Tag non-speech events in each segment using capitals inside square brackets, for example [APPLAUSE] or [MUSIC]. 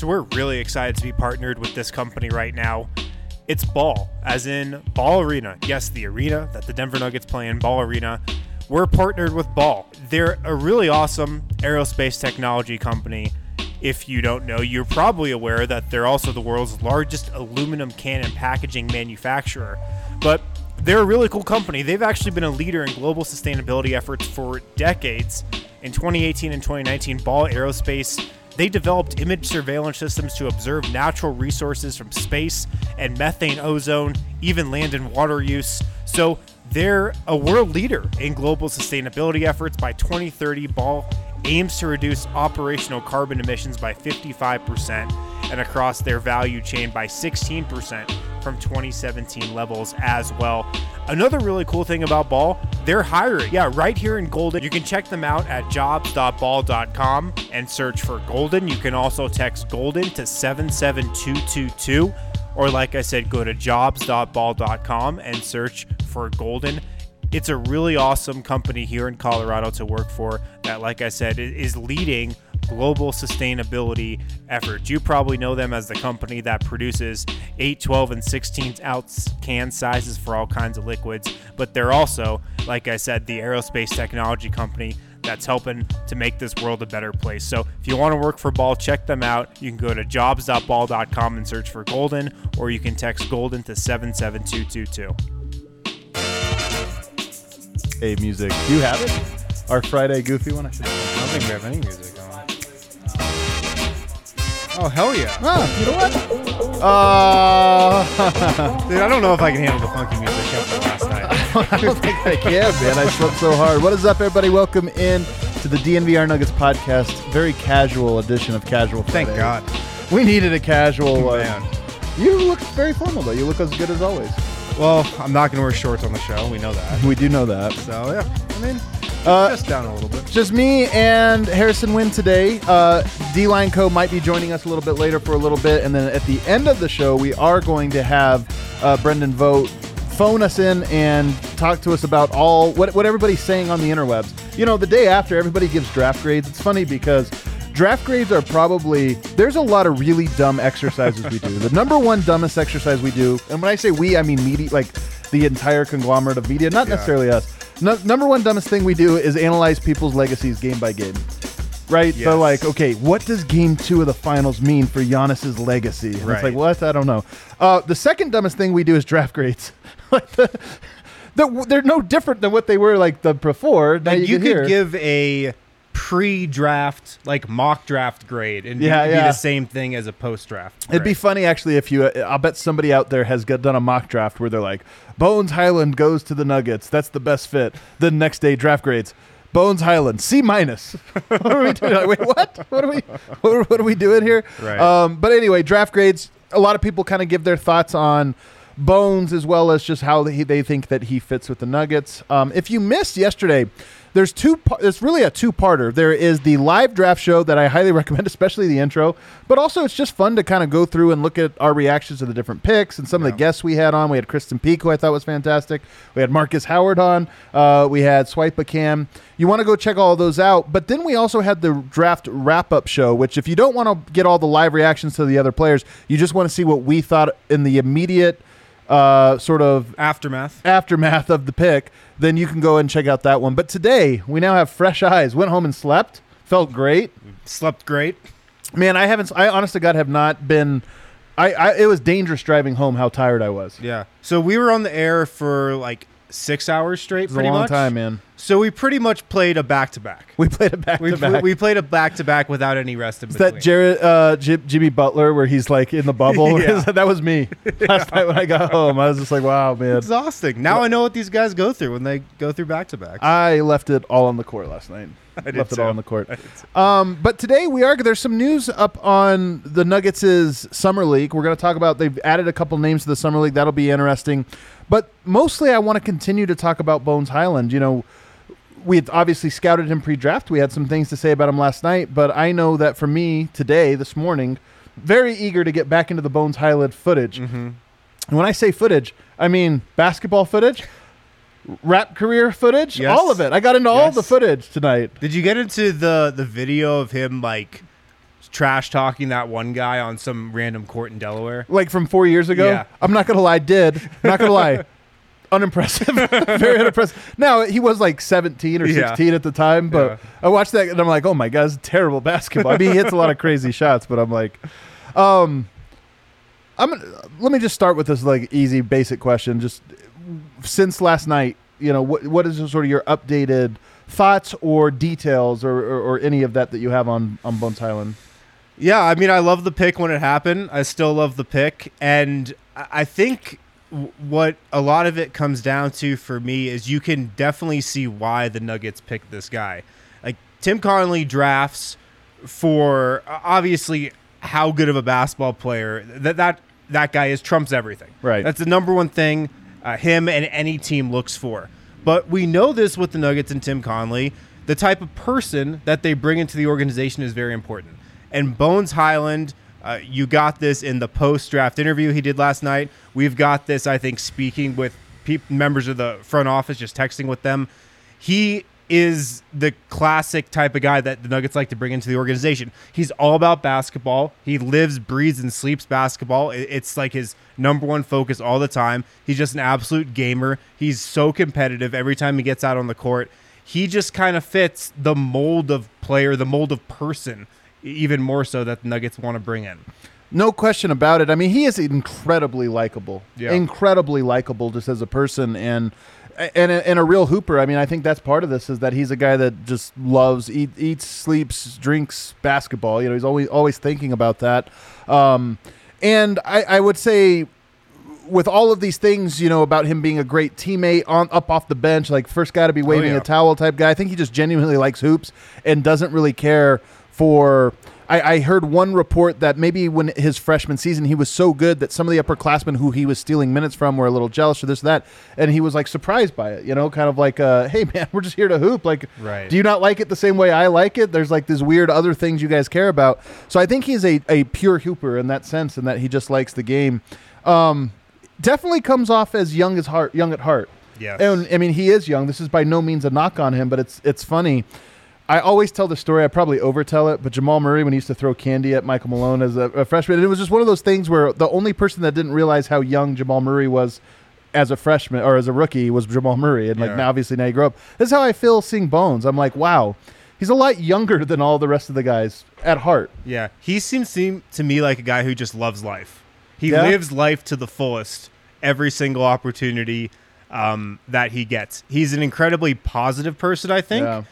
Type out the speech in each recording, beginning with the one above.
So we're really excited to be partnered with this company right now. It's Ball, as in Ball Arena. Yes, the arena that the Denver Nuggets play in, Ball Arena. We're partnered with Ball. They're a really awesome aerospace technology company. If you don't know, you're probably aware that they're also the world's largest aluminum can and packaging manufacturer. But they're a really cool company. They've actually been a leader in global sustainability efforts for decades. In 2018 and 2019, Ball Aerospace they developed image surveillance systems to observe natural resources from space and methane, ozone, even land and water use. So they're a world leader in global sustainability efforts. By 2030, Ball aims to reduce operational carbon emissions by 55% and across their value chain by 16% from 2017 levels as well. Another really cool thing about Ball, they're hiring. Yeah, right here in Golden. You can check them out at jobs.ball.com and search for Golden. You can also text Golden to 77222. Or, like I said, go to jobs.ball.com and search for Golden. It's a really awesome company here in Colorado to work for that, like I said, is leading global sustainability efforts. You probably know them as the company that produces 8, 12, and 16 ounce can sizes for all kinds of liquids, but they're also, like I said, the aerospace technology company that's helping to make this world a better place. So if you want to work for Ball, check them out. You can go to jobs.ball.com and search for Golden, or you can text Golden to 77222. Hey, music. Do you have it? Our Friday Goofy one? I should. I don't think we have any music on. Oh hell yeah! Ah, you know what? Uh, [LAUGHS] Dude, I don't know if I can handle the funky music after last night. [LAUGHS] I don't think I can, man. I slept so hard. What is up, everybody? Welcome in to the DNVR Nuggets podcast. Very casual edition of Casual. Thank God. We needed a casual one. Man. You look very formal, though. You look as good as always. Well, I'm not gonna wear shorts on the show. We know that. We do know that. So yeah, I mean, Uh, just down a little bit. Just me and Harrison Wind today. Uh, D Line Co. might be joining us a little bit later for a little bit. And then at the end of the show, we are going to have uh, Brendan Vogt phone us in and talk to us about all what, what everybody's saying on the interwebs. You know, the day after, everybody gives draft grades. It's funny because draft grades are probably, there's a lot of really dumb exercises we do. The number one dumbest exercise we do, and when I say we, I mean media, like the entire conglomerate of media, not Yeah. necessarily us. No, number one dumbest thing we do is analyze people's legacies game by game. Right? So, like, okay, what does game two of the finals mean for Giannis's legacy? And It's like, what? I don't know. Uh, the second dumbest thing we do is draft grades. [LAUGHS] like, the, the, they're no different than what they were like the before. Now you, you could hear. give a pre-draft, like mock draft grade, and Yeah, be, be the same thing as a post-draft. It'd be funny actually if you. I'll bet somebody out there has got, done a mock draft where they're like, Bones Hyland goes to the Nuggets. That's the best fit. The next day draft grades. Bones Hyland C minus. [LAUGHS] what are we doing? Like, Wait, what? What are we? What are, what are we doing here? Right. Um, but anyway, draft grades. A lot of people kind of give their thoughts on Bones as well as just how they, they think that he fits with the Nuggets. Um, if you missed yesterday, there's two. It's really a two-parter. There is the live draft show that I highly [LAUGHS] recommend, especially the intro. But also, it's just fun to kind of go through and look at our reactions to the different picks and some of the guests we had on. We had Kristen Peak, who I thought was fantastic. We had Marcus Howard on. Uh, we had Swipe a Cam. You want to go check all those out. But then we also had the draft wrap-up show, which if you don't want to get all the live reactions to the other players, you just want to see what we thought in the immediate uh, sort of aftermath. aftermath of the pick, then you can go and check out that one. But today, we now have fresh eyes. Went home and slept. Felt great. Slept great. Man, I haven't. I honest to God have not been. I, I it was dangerous driving home. How tired I was. Yeah. So we were on the air for like six hours straight. was a pretty long much. time, man. So we pretty much played a back to back. We played it back to back. we played a back to back without any rest in It's between. that Jared uh, Jim, Jimmy Butler where he's like in the bubble. [LAUGHS] Yeah. [LAUGHS] that was me last night when I got home. I was just like, wow, man. exhausting. Now I know what these guys go through when they go through back to backs. I left it all on the court last night. [LAUGHS] I did left it all on the court. Um, but today we are there's some news up on the Nuggets' summer league. We're going to talk about they've added a couple names to the summer league. That'll be interesting. But mostly, I want to continue to talk about Bones Hyland. You know, we had obviously scouted him pre-draft. We had some things to say about him last night. But I know that for me today, this morning, very eager to get back into the Bones Hyland footage. Mm-hmm. And when I say footage, I mean basketball footage, rap career footage, Yes. all of it. I got into all Yes. the footage tonight. Did you get into the the video of him like trash talking that one guy on some random court in Delaware. Like from four years ago. Yeah. I'm not gonna lie, did. I'm not gonna lie. [LAUGHS] Unimpressive, [LAUGHS] very unimpressive. Now he was like 17 or Yeah. 16 at the time, but. I watched that and I'm like, oh my god, it's terrible basketball. I mean, he hits a lot of crazy shots, but I'm like, um, I'm. gonna- Let me just start with this like easy, basic question. Just since last night, you know, what what is sort of your updated thoughts or details or, or, or any of that that you have on on Bones Hyland? Yeah, I mean, I love the pick when it happened. I still love the pick, and I think what a lot of it comes down to for me is you can definitely see why the Nuggets picked this guy. Like Tim Connelly drafts for obviously how good of a basketball player that that that guy is trumps everything. Right. That's the number one thing uh, him and any team looks for. But we know this with the Nuggets and Tim Connelly. The type of person that they bring into the organization is very important. And Bones Hyland, uh, you got this in the post draft interview he did last night. We've got this, I think, speaking with peop members of the front office, just texting with them. He is the classic type of guy that the Nuggets like to bring into the organization. He's all about basketball. He lives, breathes, and sleeps basketball. It's like his number one focus all the time. He's just an absolute gamer. He's so competitive every time he gets out on the court. He just kind of fits the mold of player, the mold of person, even more so that the Nuggets want to bring in. No question about it. I mean, he is incredibly likable. Yeah. Incredibly likable just as a person and and a, and a real hooper. I mean, I think that's part of this is that he's a guy that just loves eat, eats, sleeps, drinks basketball. You know, he's always always thinking about that. Um, and I, I would say with all of these things, you know, about him being a great teammate on up off the bench, like first guy to be waving yeah. a towel type guy. I think he just genuinely likes hoops and doesn't really care for. I, I heard one report that maybe when his freshman season he was so good that some of the upperclassmen who he was stealing minutes from were a little jealous or this or that, and he was like surprised by it. You know, kind of like, uh, [LAUGHS] "Hey man, we're just here to hoop. Like, Right. do you not like it the same way I like it? There's like these weird other things you guys care about. So I think he's a, a pure hooper in that sense, and that he just likes the game. Um, definitely comes off as young as heart, young at heart. Yeah, And I mean, he is young. This is by no means a knock on him, but it's it's funny. I always tell the story. I probably overtell it, but Jamal Murray, when he used to throw candy at Michael Malone as a, a freshman, and it was just one of those things where the only person that didn't realize how young Jamal Murray was as a freshman or as a rookie was Jamal Murray, and like Yeah. now, obviously, now you grow up. This is how I feel seeing Bones. I'm like, wow, he's a lot younger than all the rest of the guys at heart. Yeah, he seems seem to me like a guy who just loves life. He Yeah? lives life to the fullest every single opportunity um, that he gets. He's an incredibly positive person, I think. Yeah.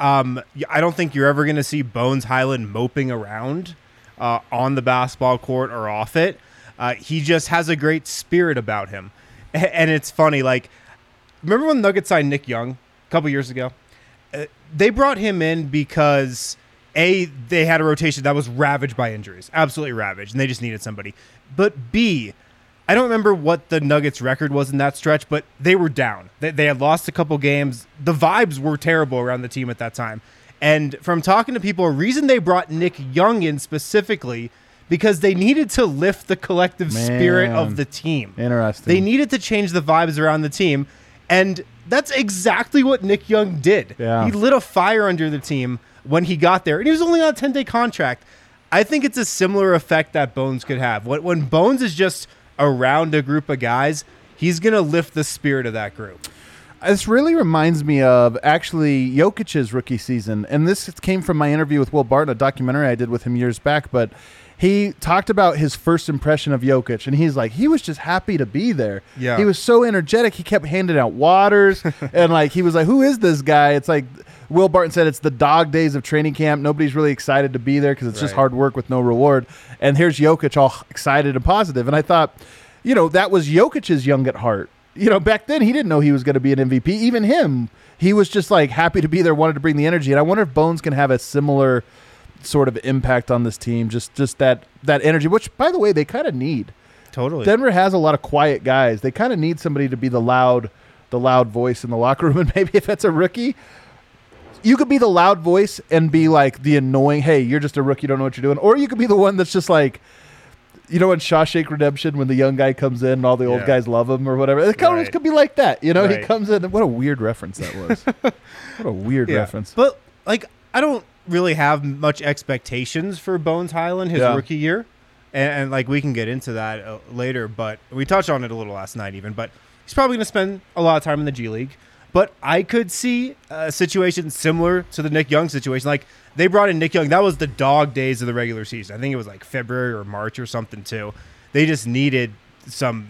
Um, I don't think you're ever going to see Bones Hyland moping around uh, on the basketball court or off it. Uh, he just has a great spirit about him, [LAUGHS] and it's funny. Like, remember when Nuggets signed Nick Young a couple years ago? Uh, they brought him in because a they had a rotation that was ravaged by injuries, absolutely ravaged, and they just needed somebody. But b I don't remember what the Nuggets record was in that stretch, but they were down. They, they had lost a couple games. The vibes were terrible around the team at that time. And from talking to people, a reason they brought Nick Young in specifically because they needed to lift the collective spirit of the team. Interesting. They needed to change the vibes around the team, and that's exactly what Nick Young did. Yeah. He lit a fire under the team when he got there, and he was only on a 10 day contract. I think it's a similar effect that Bones could have. When Bones is just around a group of guys, he's going to lift the spirit of that group. This really reminds me of actually Jokic's rookie season, and this came from my interview with Will Barton, a documentary I did with him years back. But he talked about his first impression of Jokic, and he's like, he was just happy to be there. Yeah. he was so energetic. He kept handing out waters, [LAUGHS] and like he was like, "Who is this guy?" It's like Will Barton said, "It's the dog days of training camp. Nobody's really excited to be there because it's just hard work with no reward." And here's Jokic all excited and positive. positive, and I thought, you know, that was Jokic's young at heart you know, back then he didn't know he was going to be an MVP. Even him, he was just like happy to be there, wanted to bring the energy. And I wonder if Bones can have a similar sort of impact on this team. Just just that that energy, which by the way they kind of need. Totally. Denver has a lot of quiet guys. They kind of need somebody to be the loud, the loud voice in the locker room. [LAUGHS] And maybe if it's a rookie, you could be the loud voice and be like the annoying. Hey, you're just a rookie, you don't know what you're doing. Or you could be the one that's just like. You know, in Shawshank Redemption, when the young guy comes in and all the old Yeah. guys love him or whatever, it kind of could be like that. You know, he comes in. What a weird reference that was. [LAUGHS] what a weird Yeah. reference. But like, I don't really have much expectations for Bones Hyland his Yeah. rookie year, and, and like we can get into that uh, later. But we touched on it a little last night, even. But he's probably going to spend a lot of time in the G League. But I could see a situation similar to the Nick Young situation. Like they brought in Nick Young. That was the dog days of the regular season. I think it was like February or March or something too. They just needed some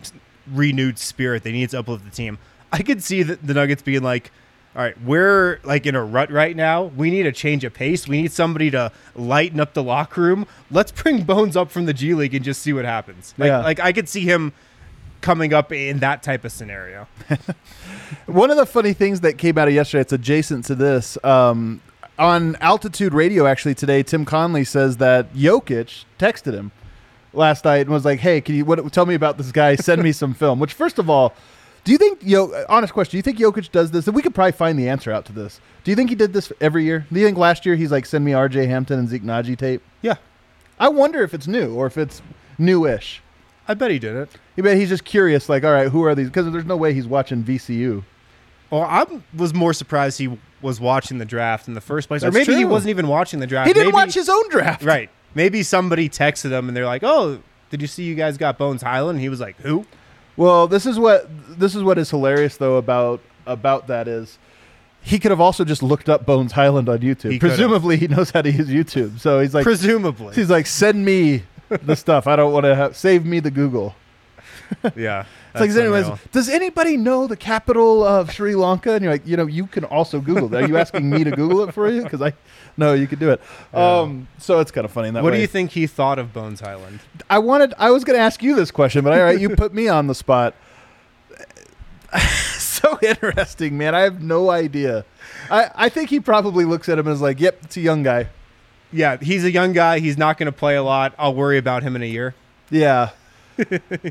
renewed spirit. They needed to uplift the team. I could see the, the Nuggets being like, all right, we're like in a rut right now. We need a change of pace. We need somebody to lighten up the locker room. Let's bring Bones up from the G League and just see what happens. Like, Yeah. like I could see him coming up in that type of scenario. [LAUGHS] One of the funny things that came out of yesterday, it's adjacent to this. Um, on Altitude Radio, actually, today, Tim Connelly says that Jokic texted him last night and was like, hey, can you what, tell me about this guy? Send me some film. Which, first of all, do you think, Yo, honest question, do you think Jokic does this? And we could probably find the answer out to this. Do you think he did this every year? Do you think last year he's like, send me RJ Hampton and Zeke Nnaji tape? Yeah, I wonder if it's new or if it's newish. I bet he did it. I bet he's just curious, like, all right, who are these? Because there's no way he's watching VCU. Well, I was more surprised he was watching the draft in the first place, or That's maybe he wasn't even watching the draft. He didn't Maybe- watch his own draft. Right. Maybe somebody texted him and they're like, "Oh, did you see you guys got Bones Hyland?" And he was like, "Who?" Well, this is what this is what is hilarious though about about that is he could have also just looked up Bones Hyland on YouTube. He. Presumably, he knows how to use YouTube. So he's like, Presumably. he's like, send me the stuff. I don't want to have save me the Google. yeah. [LAUGHS] It's like, anyways, unreal. does anybody know the capital of Sri Lanka? And you're like, you know, you can also Google that. Are you asking me to Google it for you? Because I, no, you could do it. Um, so it's kind of funny in that What way. do you think he thought of Bones Hyland? I wanted. I was going to ask you this question, but all right, you put me on the spot. [LAUGHS] so interesting, man. I have no idea. I, I think he probably looks at him and is like, "Yep, it's a young guy." Yeah, he's a young guy. He's not going to play a lot. I'll worry about him in a year. Yeah. [LAUGHS]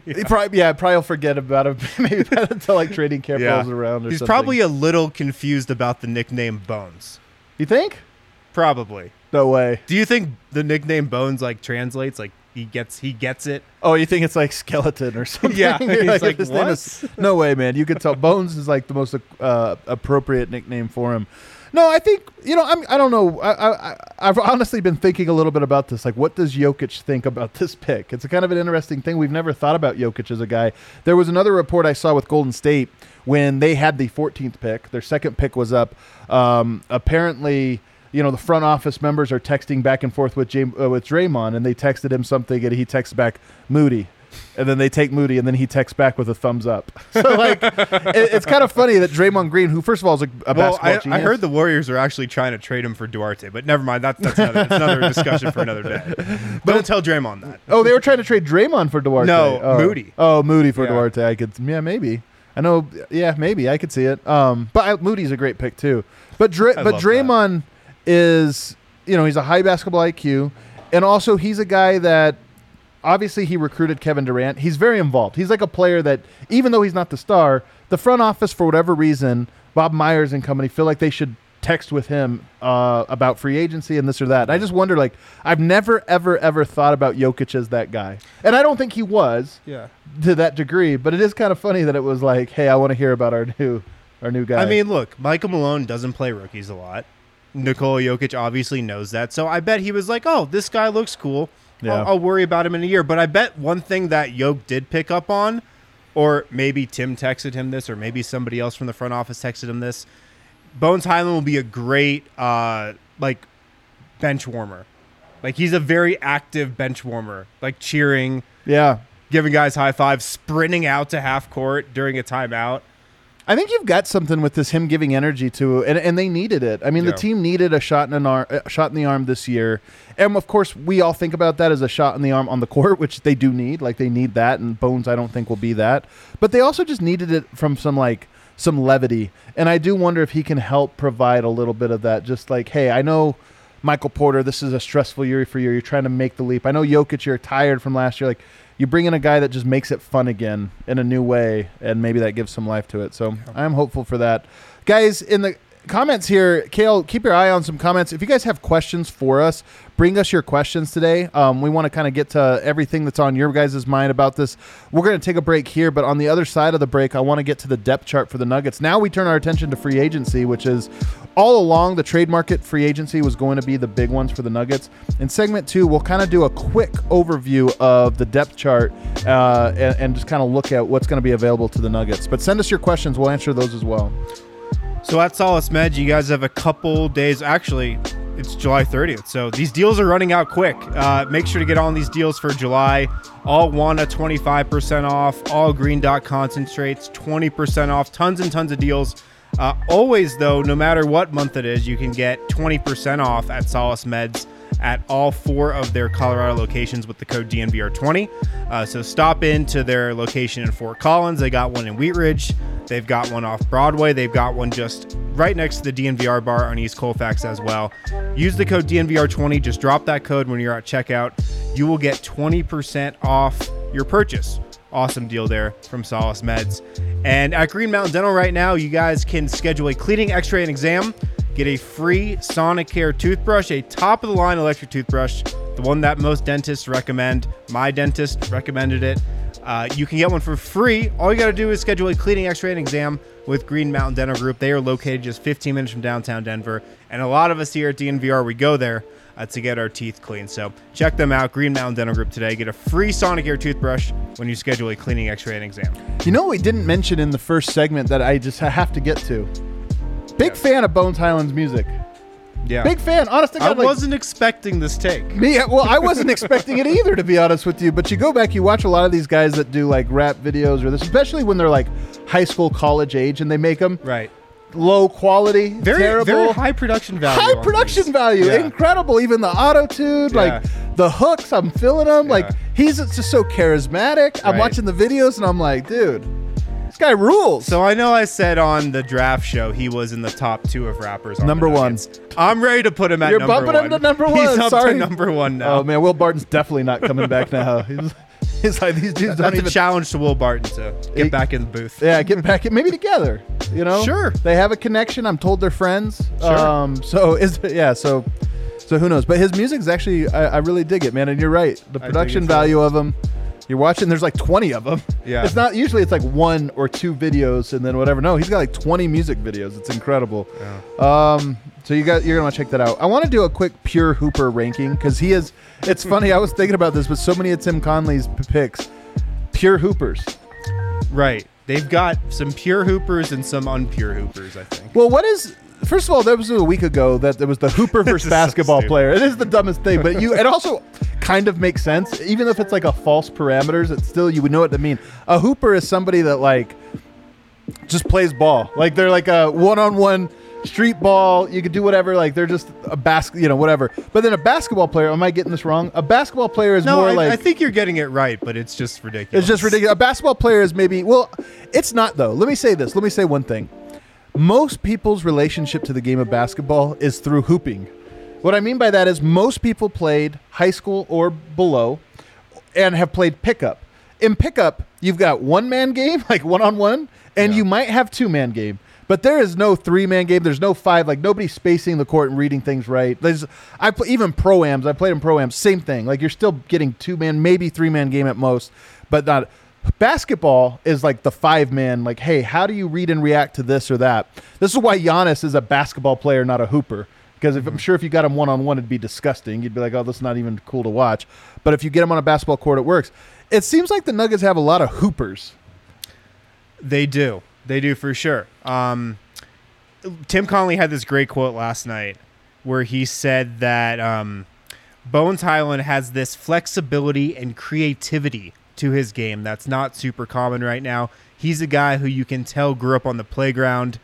He probably yeah probably will forget about him [LAUGHS] maybe until like trading camp Yeah. rolls around. Or He's something. probably a little confused about the nickname Bones. You think? Probably. No way. Do you think the nickname Bones like translates like he gets he gets it? Oh, you think it's like skeleton or [LAUGHS] something? Yeah, like, name "What?" no way, man. You could tell Bones is like the most uh, appropriate nickname for him. No, I think you know. I'm. I don't know. I, I I've honestly been thinking a little bit about this. Like, what does Jokic think about [LAUGHS] this pick? It's a kind of an interesting thing. We've never thought about Jokic as a guy. There was another report I saw with Golden State when they had the 14th pick. Their second pick was up. Um, apparently. You know the front office members are texting back and forth with Jam- uh, with Draymond, and they texted him something, and he texts back Moody, and then they take Moody, and then he texts back with a thumbs up. [LAUGHS] So like, it, it's kind of funny that Draymond Green, who first of all is a, a Well, basketball I, I heard the Warriors are actually trying to trade him for Duarte, but never mind. That, that's another, that's another discussion for another day. [LAUGHS] But Don't tell Draymond that. Oh, they were trying to trade Draymond for Duarte. No, oh. Moody. Oh, Moody for Yeah. Duarte. I could, yeah, maybe. I know, yeah, maybe I could see it. Um, but I, Moody's a great pick too. But Dra- I but Draymond is, you know, he's a high basketball IQ, and also he's a guy that obviously he recruited Kevin Durant. He's very involved. He's like a player that, even though he's not the star, the front office for whatever reason, Bob Myers and company feel like they should text with him uh, about free agency and this or that. And I just wonder, like, I've never, ever, ever thought about Jokic as that guy, and I don't think he was Yeah. to that degree. But it is kind of funny that it was like, hey, I want to hear about our new, our new guy. I mean, look, Michael Malone doesn't play rookies a lot. Nikola Jokic obviously knows that. So I bet he was like, oh, this guy looks cool. Yeah. I'll, I'll worry about him in a year. But I bet one thing that Yoke did pick up on, or maybe Tim texted him this, or maybe somebody else from the front office texted him this. Bones Hyland will be a great, uh, like, bench warmer. Like, he's a very active bench warmer, like cheering, yeah. giving guys high fives, sprinting out to half court during a timeout. I think you've got something with this him giving energy to, and, and they needed it. I mean, Yeah. the team needed a shot in an arm, shot in the arm this year, and of course, we all think about that as a shot in the arm on the [LAUGHS] court, which they do need. Like they need that, and Bones, I don't think will be that, but they also just needed it from some like some levity, and I do wonder if he can help provide a little bit of that. Just like, hey, I know. Michael Porter, this is a stressful year for you. You're trying to make the leap. I know Jokic, you're tired from last year. Like you bring in a guy that just makes it fun again in a new way, and maybe that gives some life to it. So I'm hopeful for that, guys. In the comments here. Kale, keep your eye on some comments. If you guys have questions for us, bring us your questions today. Um, we want to kind of get to everything that's on your guys' mind about this. We're going to take a break here, but on the other side of the break, I want to get to the depth chart for the Nuggets. Now we turn our attention to free agency, which is all along the trade market free agency was going to be the big ones for the Nuggets. In segment two, we'll kind of do a quick overview of the depth chart uh, and, and just kind of look at what's going to be available to the Nuggets. But send us your questions; we'll answer those as well. So at Solace Med, you guys have a couple days. Actually, it's July 30th. So these deals are running out quick. Uh, make sure to get on these deals for July. All Wana 25% off. All Green Dot concentrates 20% off. Tons and tons of deals. Uh, always, though, no matter what month it is, you can get 20% off at Solace Meds at all four of their Colorado locations with the code DNVR20. Uh, so stop into their location in Fort Collins. They got one in Wheat Ridge. They've got one off Broadway. They've got one just right next to the DNVR bar on East Colfax as well. Use the code DNVR20. Just drop that code when you're at checkout. You will get 20% off your purchase. Awesome deal there from Solace Meds. And at Green Mountain Dental right now, you guys can schedule a cleaning, x ray, and exam. Get a free Sonicare toothbrush, a top of the line electric toothbrush, the one that most dentists recommend. My dentist recommended it. Uh, you can get one for free. All you got to do is schedule a cleaning, x ray, and exam with Green Mountain Dental Group. They are located just 15 minutes from downtown Denver. And a lot of us here at DNVR, we go there uh, to get our teeth clean. So check them out, Green Mountain Dental Group today. Get a free Sonicare toothbrush when you schedule a cleaning, x ray, and exam. You know what we didn't mention in the first segment that I just have to get to? Big Yeah. fan of Bones Hylands music. Yeah. Big fan. Honest to I like, wasn't expecting this take. Me, well, I wasn't expecting it either, to be honest with you. But you go back, you watch a lot of these guys that do like rap videos or this, especially when they're like high school, college age, and they make them Right. Low quality, Very, terrible, very high production value. high production these. value, Yeah. incredible. Even the auto tune, Yeah. like the hooks, I'm feeling them. Like he's just so charismatic. I'm watching the videos and I'm like, dude, this guy rules. So I know I said on the draft show he was in the top two of rappers. On Number one. I'm ready to put him at You're number bumping one. him to number one. He's up Sorry. to number one now. oh man, Will Barton's definitely not coming back now. [LAUGHS] [LAUGHS] He's like these dudes don't That's even a challenge to Will Barton to get He- back in the booth. Yeah, get back, in maybe together. You know, Sure. They have a connection. I'm told they're friends. Sure. Um, so [LAUGHS] is yeah, so so who knows? But his music's actually, I, I really dig it, man. And you're right, the production it's value of them. You're watching. There's like 20 of them. Yeah. It's not usually. It's like one or two videos and then whatever. No, he's got like 20 music videos. It's incredible. Yeah. Um, so you got you're gonna want to check that out. I want to do a quick pure Hooper ranking because he is. It's funny. I was thinking about this, but so many of Tim Connelly's p- picks, pure Hoopers. Right. They've got some pure hoopers and some unpure hoopers. I think. Well, what is first of all? That was a week ago that there was the Hooper [LAUGHS] versus is so basketball player. It is the dumbest thing, but you it also kind of makes sense, even if it's like a false parameters. It's still you would know what to mean. A Hooper is somebody that like just plays ball. Like they're like a one-on-one street ball. You could do whatever. Like they're just a basket, you know, whatever. But then a basketball player. Am I getting this wrong? A basketball player is No, more I, like I think you're getting it right, but it's just ridiculous. it's just ridiculous. A basketball player is maybe well, it's not though. Let me say this. Let me say one thing. Most people's relationship to the game of basketball is through hooping. What I mean by that is most people played high school or below and have played pickup. In pickup, you've got one man game, [LAUGHS] like one on one, and Yeah. you might have two man game. But there is no three man game. There's no five. Like nobody's spacing the court and reading things right. There's I pl- even pro ams. I played in pro ams. Same thing. Like you're still getting two man, maybe three man game at most, but not. Basketball is like the five man. Like, hey, how do you read and react to this or that? This is why Giannis is a basketball player, not a hooper. Because if, I'm sure if you got him one on one, it'd be disgusting. You'd be like, oh, that's not even cool to watch. But if you get him on a basketball court, it works. It seems like the Nuggets have a lot of hoopers. They do. They do for sure. Um, Tim Connelly had this great quote last night where he said that um, Bones Hyland has this flexibility and creativity to his game that's not super common right now. He's a guy who you can tell grew up on the playground,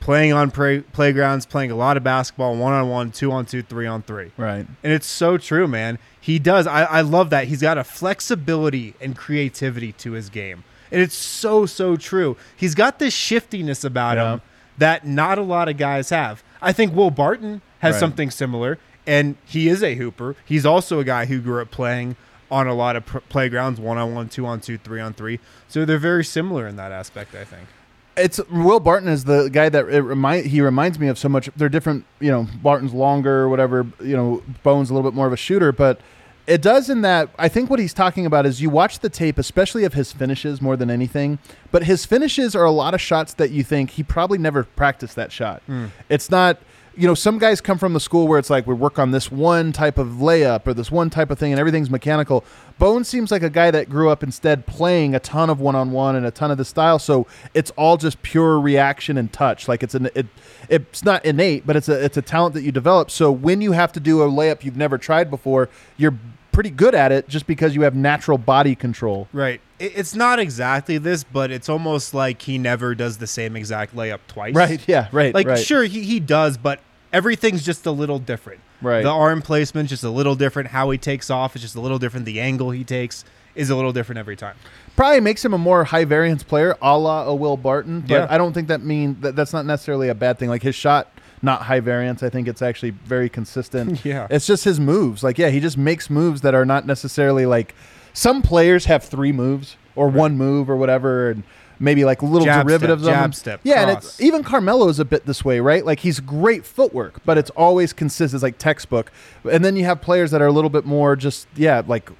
playing on play- playgrounds, playing a lot of basketball, one on one, two on two, three on three. Right. And it's so true, man. He does. I, I love that. He's got a flexibility and creativity to his game. And it's so, so true. He's got this shiftiness about Yeah. him that not a lot of guys have. I think Will Barton has Right. something similar, and he is a hooper. He's also a guy who grew up playing on a lot of pr- playgrounds, one on one, two on two, three on three. So they're very similar in that aspect, I think. It's Will Barton is the guy that it remind he reminds me of so much. They're different, you know. Barton's longer, or whatever. You know, Bones a little bit more of a shooter, but it does in that. I think what he's talking about is you watch the tape, especially of his finishes more than anything. But his finishes are a lot of shots that you think he probably never practiced that shot. Hmm. It's not. You know, some guys come from the school where it's like we work on this one type of layup or this one type of thing, and everything's mechanical. Bone seems like a guy that grew up instead playing a ton of one on one and a ton of the style, so it's all just pure reaction and touch. Like it's an it, it's not innate, but it's a it's a talent that you develop. So when you have to do a layup you've never tried before, you're pretty good at it just because you have natural body control. Right. It's not exactly this, but it's almost like he never does the same exact layup twice. Right? Yeah. Right. Like, right. sure, he, he does, but everything's just a little different. Right. The arm placement's just a little different. How he takes off is just a little different. The angle he takes is a little different every time. Probably makes him a more high variance player, a la a Will Barton. But Yeah. I don't think that mean that that's not necessarily a bad thing. Like his shot, not high variance. I think it's actually very consistent. [LAUGHS] Yeah. It's just his moves. Like yeah, he just makes moves that are not necessarily like some players have three moves or one move or whatever, and maybe like little Jab derivatives step, of jab them. step, Yeah, and it's even Carmelo is a bit this way, right? Like he's great footwork, but it's always consistent, it's like textbook. And then you have players that are a little bit more just yeah, like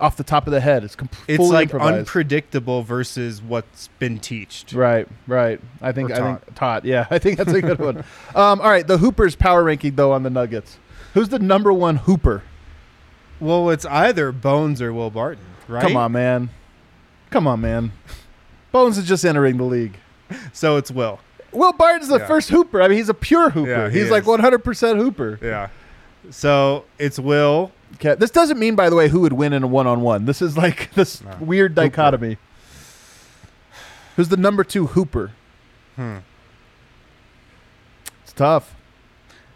off the top of the head. It's completely It's like improvised. unpredictable versus what's been taught. Right, right. I think I think taught. Yeah, [LAUGHS] I think that's a good one. [LAUGHS] Um, all right, the Hoopers power ranking though on the Nuggets. Who's the number one Hooper? Well, it's either Bones or Will Barton, right? Come on, man. Come on, man. Bones is just entering the league. [LAUGHS] So it's Will. Will Barton's the Yeah. first Hooper. I mean, he's a pure Hooper. Yeah, he he's like is. 100% Hooper. Yeah. So it's Will. Okay. This doesn't mean, by the way, who would win in a one-on-one. This is like [LAUGHS] this No. weird dichotomy. Who's the number two Hooper? Hmm. It's tough.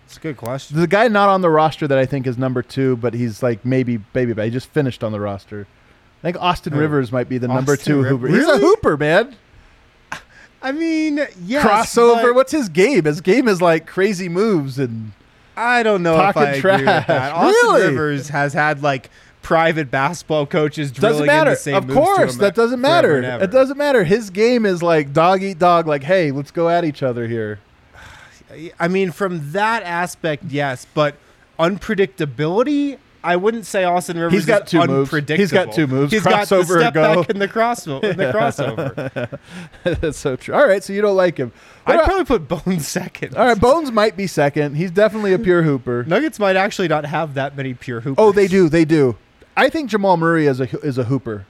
It's a good question. The guy not on the roster that I think is number two, but he's like maybe baby. But he just finished on the roster. I think Austin Who? Rivers might be the number Austin two Riv- Hooper. He's a Really? Hooper, man. I mean, yes. Crossover. but What's his game? His game is like crazy moves and I don't know Talking if I agree with trash. that. Austin Really? Rivers has had like private basketball coaches drilling doesn't in matter. the same Of moves to course, him that doesn't forever matter. and ever. It doesn't matter. His game is like dog eat dog. Like, hey, let's go at each other here. [SIGHS] I mean, from that aspect, yes, but unpredictability. I wouldn't say Austin Rivers He's got is two moves. unpredictable. He's got two moves. He's got the Crossover and step back in the cross in the [LAUGHS] crossover. [LAUGHS] That's so true. All right, so you don't like him. What I'd about- probably put Bones [LAUGHS] second. all right, Bones might be second. He's definitely a pure Hooper. Nuggets might actually not have that many pure hoopers. Oh, they do. They do. I think Jamal Murray is a is a Hooper.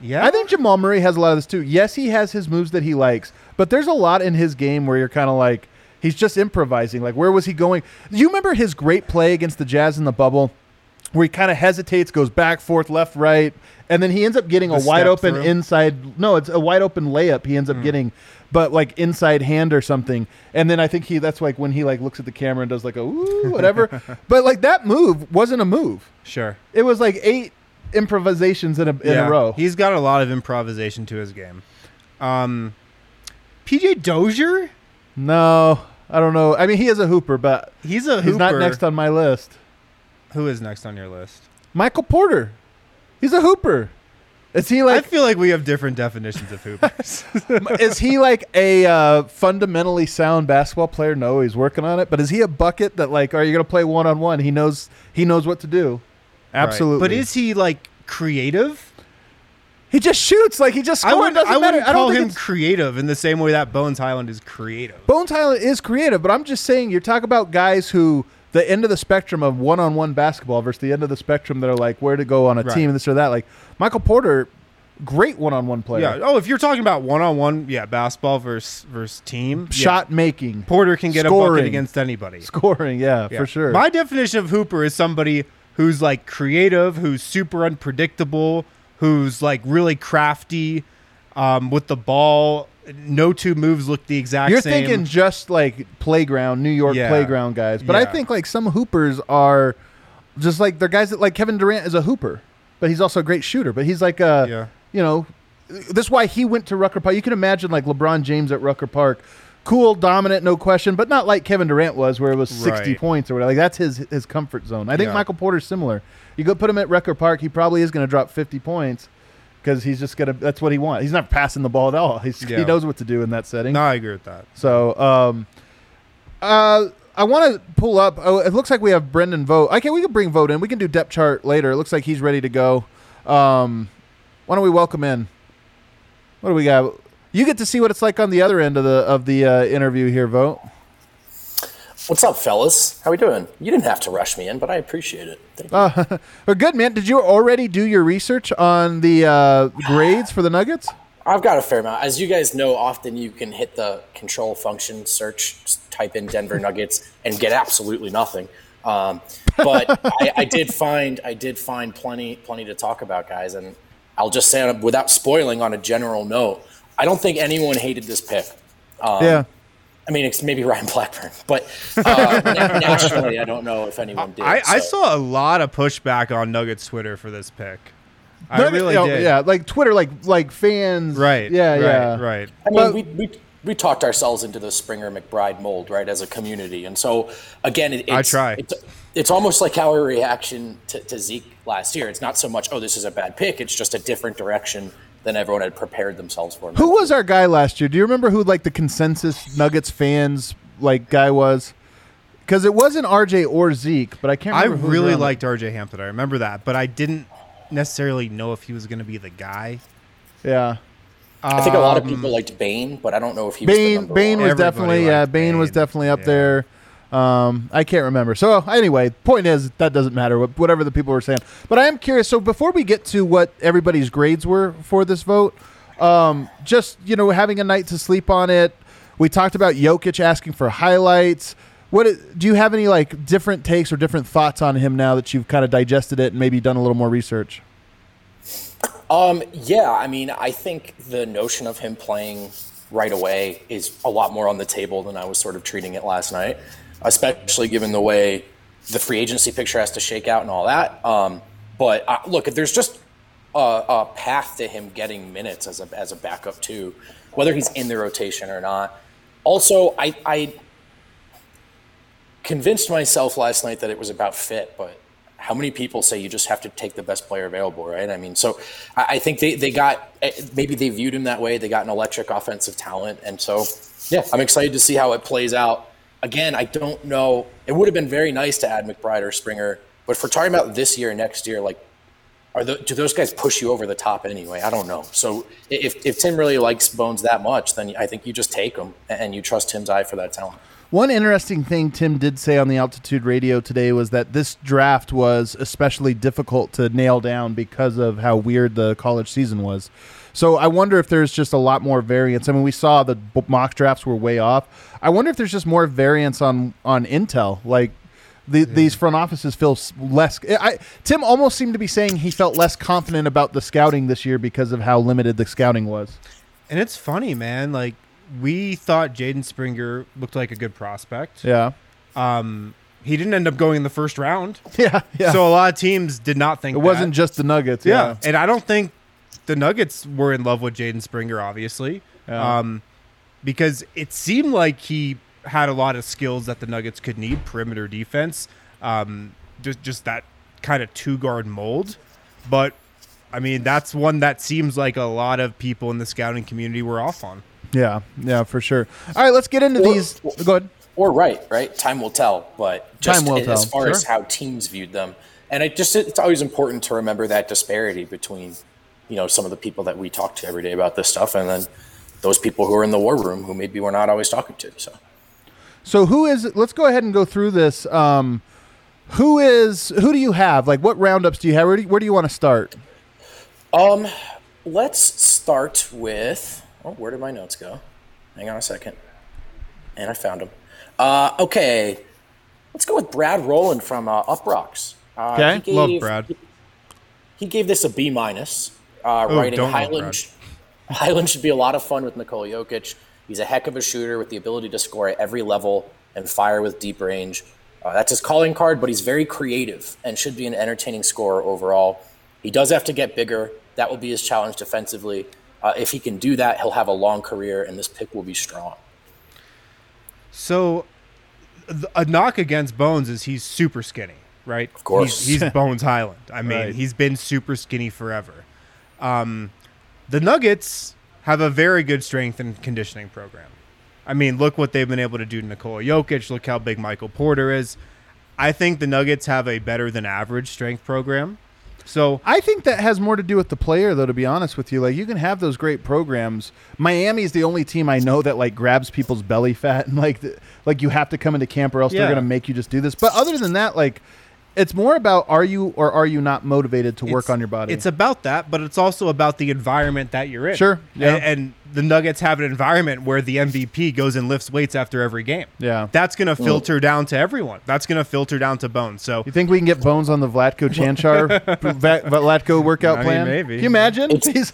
Yeah, I think Jamal Murray has a lot of this too. Yes, he has his moves that he likes, but there's a lot in his game where you're kind of like he's just improvising. Like where was he going? You remember his great play against the Jazz in the bubble, where he kind of hesitates, goes back, forth, left, right, and then he ends up getting The a wide open through? inside. No, it's a wide open layup. He ends up getting, but like inside hand or something. And then I think he that's like when he like looks at the camera and does like a ooh whatever. [LAUGHS] but like that move wasn't a move. sure. It was like eight improvisations in a in Yeah, a row. He's got a lot of improvisation to his game. Um, PJ Dozier, No, I don't know. I mean, he is a hooper, but he's a he's not next on my list. Who is next on your list? Michael Porter, he's a hooper. Is he like? I feel like we have different definitions of hoopers. [LAUGHS] is he like a uh, fundamentally sound basketball player? No, he's working on it. But is he a bucket that like? Are you gonna play one on one? He knows. He knows what to do. Absolutely. But is he like creative? he just shoots like he just I wouldn't, Doesn't I wouldn't I don't call think him creative in the same way that Bones Hyland is creative. Bones Hyland is creative, but I'm just saying you're talking about guys who the end of the spectrum of one-on-one basketball versus the end of the spectrum that are like where to go on a Right. team, and this or that. Like Michael Porter, great one-on-one player. Yeah. Oh, if you're talking about one on one, yeah, basketball versus versus team, yeah. shot making, Porter can get a Scoring. bucket against anybody. scoring. Yeah, Yeah. for sure. My definition of hooper is somebody who's like creative, who's super unpredictable, who's like really crafty um, with the ball. No two moves look the exact You're same. thinking just like playground, New York Yeah. playground guys, but I Yeah. think like some hoopers are just like they're guys that like Kevin Durant is a hooper, but he's also a great shooter. But he's like a yeah. you know, this is why he went to Rucker Park. You can imagine like LeBron James at Rucker Park, cool, dominant, no question, but not like Kevin Durant was, where it was sixty Right. points or whatever. Like that's his his comfort zone. I think Yeah. Michael Porter's similar. You go put him at Rucker Park, he probably is going to drop fifty points because he's just gonna. That's what he wants. He's not passing the ball at all. He's, He knows what to do in that setting. No, I agree with that. So, um, uh, I want to pull up. Oh, it looks like we have Brendan Vogt. Okay, we can bring Vogt in. We can do depth chart later. It looks like he's ready to go. Um, why don't we welcome in? What do we got? You get to see what it's like on the other end of the of the uh, interview here, Vogt. What's up, fellas? How we doing? You didn't have to rush me in, but I appreciate it. Thank you. Uh, [LAUGHS] well, good man. Did you already do your research on the uh, grades for the Nuggets? I've got a fair amount. As you guys know, often you can hit the control function search, type in Denver Nuggets, and get absolutely nothing. Um, but I, I did find I did find plenty plenty to talk about, guys. And I'll just say, without spoiling, on a general note, I don't think anyone hated this pick. Um, yeah. I mean, it's maybe [LAUGHS] Ryan Blackburn, but uh, nationally, I don't know if anyone did. I, I saw a lot of pushback on Nuggets Twitter for this pick. I Nugget- really oh, did. Yeah, like Twitter, like like fans. Right. Yeah. right, yeah. Right. I mean, But- we, we we talked ourselves into the Springer McBride mold, right, as a community, and so again, it, I it's, try. It's, it's almost like our reaction to, to Zeke last year. It's not so much, oh, this is a bad pick. It's just a different direction than everyone had prepared themselves for. Who was our guy last year? Do you remember who like the consensus Nuggets fans like guy was? Because it wasn't RJ or Zeke, but I can't. I who really liked RJ Hampton. I remember that, but I didn't necessarily know if he was going to be the guy. Yeah, I think a lot of Um, people liked Bane, but I don't know if he was the Bane. Bane one. was Everybody definitely yeah. liked Bane was definitely up Yeah. there. Um, I can't remember. So anyway, point is that doesn't matter. Whatever the people were saying, but I am curious. So before we get to what everybody's grades were for this vote, um, just you know, having a night to sleep on it. We talked about Jokic asking for highlights. What do you have any like different takes or different thoughts on him now that you've kind of digested it and maybe done a little more research? Um, yeah, I mean, I think the notion of him playing right away is a lot more on the table than I was sort of treating it last night, especially given the way the free agency picture has to shake out and all that. Um, but uh, look, if there's just a, a path to him getting minutes as a as a backup too, whether he's in the rotation or not. Also, I, I convinced myself last night that it was about fit, but how many people say you just have to take the best player available, right? I mean, so I, I think they, they got eh, maybe they viewed him that way. They got an electric offensive talent, and so yeah, I'm excited to see how it plays out. Again, I don't know. It would have been very nice to add McBride or Springer, but if we're talking about this year, next year, like, are the, do those guys push you over the top anyway? I don't know. So if if Tim really likes Bones that much, then I think you just take him and you trust Tim's eye for that talent. One interesting thing Tim did say on the altitude radio today was that this draft was especially difficult to nail down because of how weird the college season was. So I wonder if there's just a lot more variance. I mean, we saw the mock drafts were way off. I wonder if there's just more variance on on intel. Like the, these front offices feel less. I, Tim almost seemed to be saying he felt less confident about the scouting this year because of how limited the scouting was. And it's funny, man. Like we thought Jaden Springer looked like a good prospect. Yeah, Um, he didn't end up going in the first round. [LAUGHS] yeah, yeah. So a lot of teams did not think it wasn't just the Nuggets. yeah. Yeah, And I don't think the Nuggets were in love with Jaden Springer, obviously, Yeah. um, because it seemed like he had a lot of skills that the Nuggets could need: perimeter defense, um, just just that kind of two guard mold. But I mean, that's one that seems like a lot of people in the scouting community were off on. yeah, yeah, for sure. All right, let's get into Or- these. Go ahead. or right, right? Time will tell. But just Time will as tell, far as how teams viewed them, and it just it's always important to remember that disparity between, you know, some of the people that we talk to every day about this stuff, and then those people who are in the war room who maybe we're not always talking to. So So who is? Let's go ahead and go through this. Um, who is? Who do you have? Like, what roundups do you have? Where do you, where do you want to start? Um, let's start with. Oh, where did my notes go? Hang on a second. And I found them. Uh, okay, let's go with Brad Rowland from uh, Uproxx. Uh, Okay. he Love gave- Brad. He gave this a B minus, uh, Oh, writing Hyland. [LAUGHS] Hyland should be a lot of fun with Nikola Jokic. He's a heck of a shooter with the ability to score at every level and fire with deep range. Uh, that's his calling card, but he's very creative and should be an entertaining scorer overall. He does have to get bigger. That will be his challenge defensively. Uh, if he can do that, he'll have a long career, and this pick will be strong. So, a knock against Bones is he's super skinny, right? Of course. He's, he's [LAUGHS] Bones Hyland. I mean, Right. he's been super skinny forever. Um, The Nuggets have a very good strength and conditioning program. I mean, look what they've been able to do to Nikola Jokic. Look how big Michael Porter is. I think the Nuggets have a better than average strength program. So I think that has more to do with the player, though. To be honest with you, like you can have those great programs. Miami is the only team I know that like grabs people's belly fat and [LAUGHS] like the, like you have to come into camp or else Yeah. they're gonna make you just do this. But other than that, like it's more about are you or are you not motivated to work It's- on your body? It's about that, but it's also about the environment that you're in. Sure, yeah. And, and the Nuggets have an environment where the MVP goes and lifts weights after every game. Yeah. That's going to filter down to everyone. That's going to filter down to Bones. So you think we can get Bones on the Vlatko Čančar [LAUGHS] Va- Vlatko workout I mean, plan? maybe. Can you imagine? It's- [LAUGHS] He's-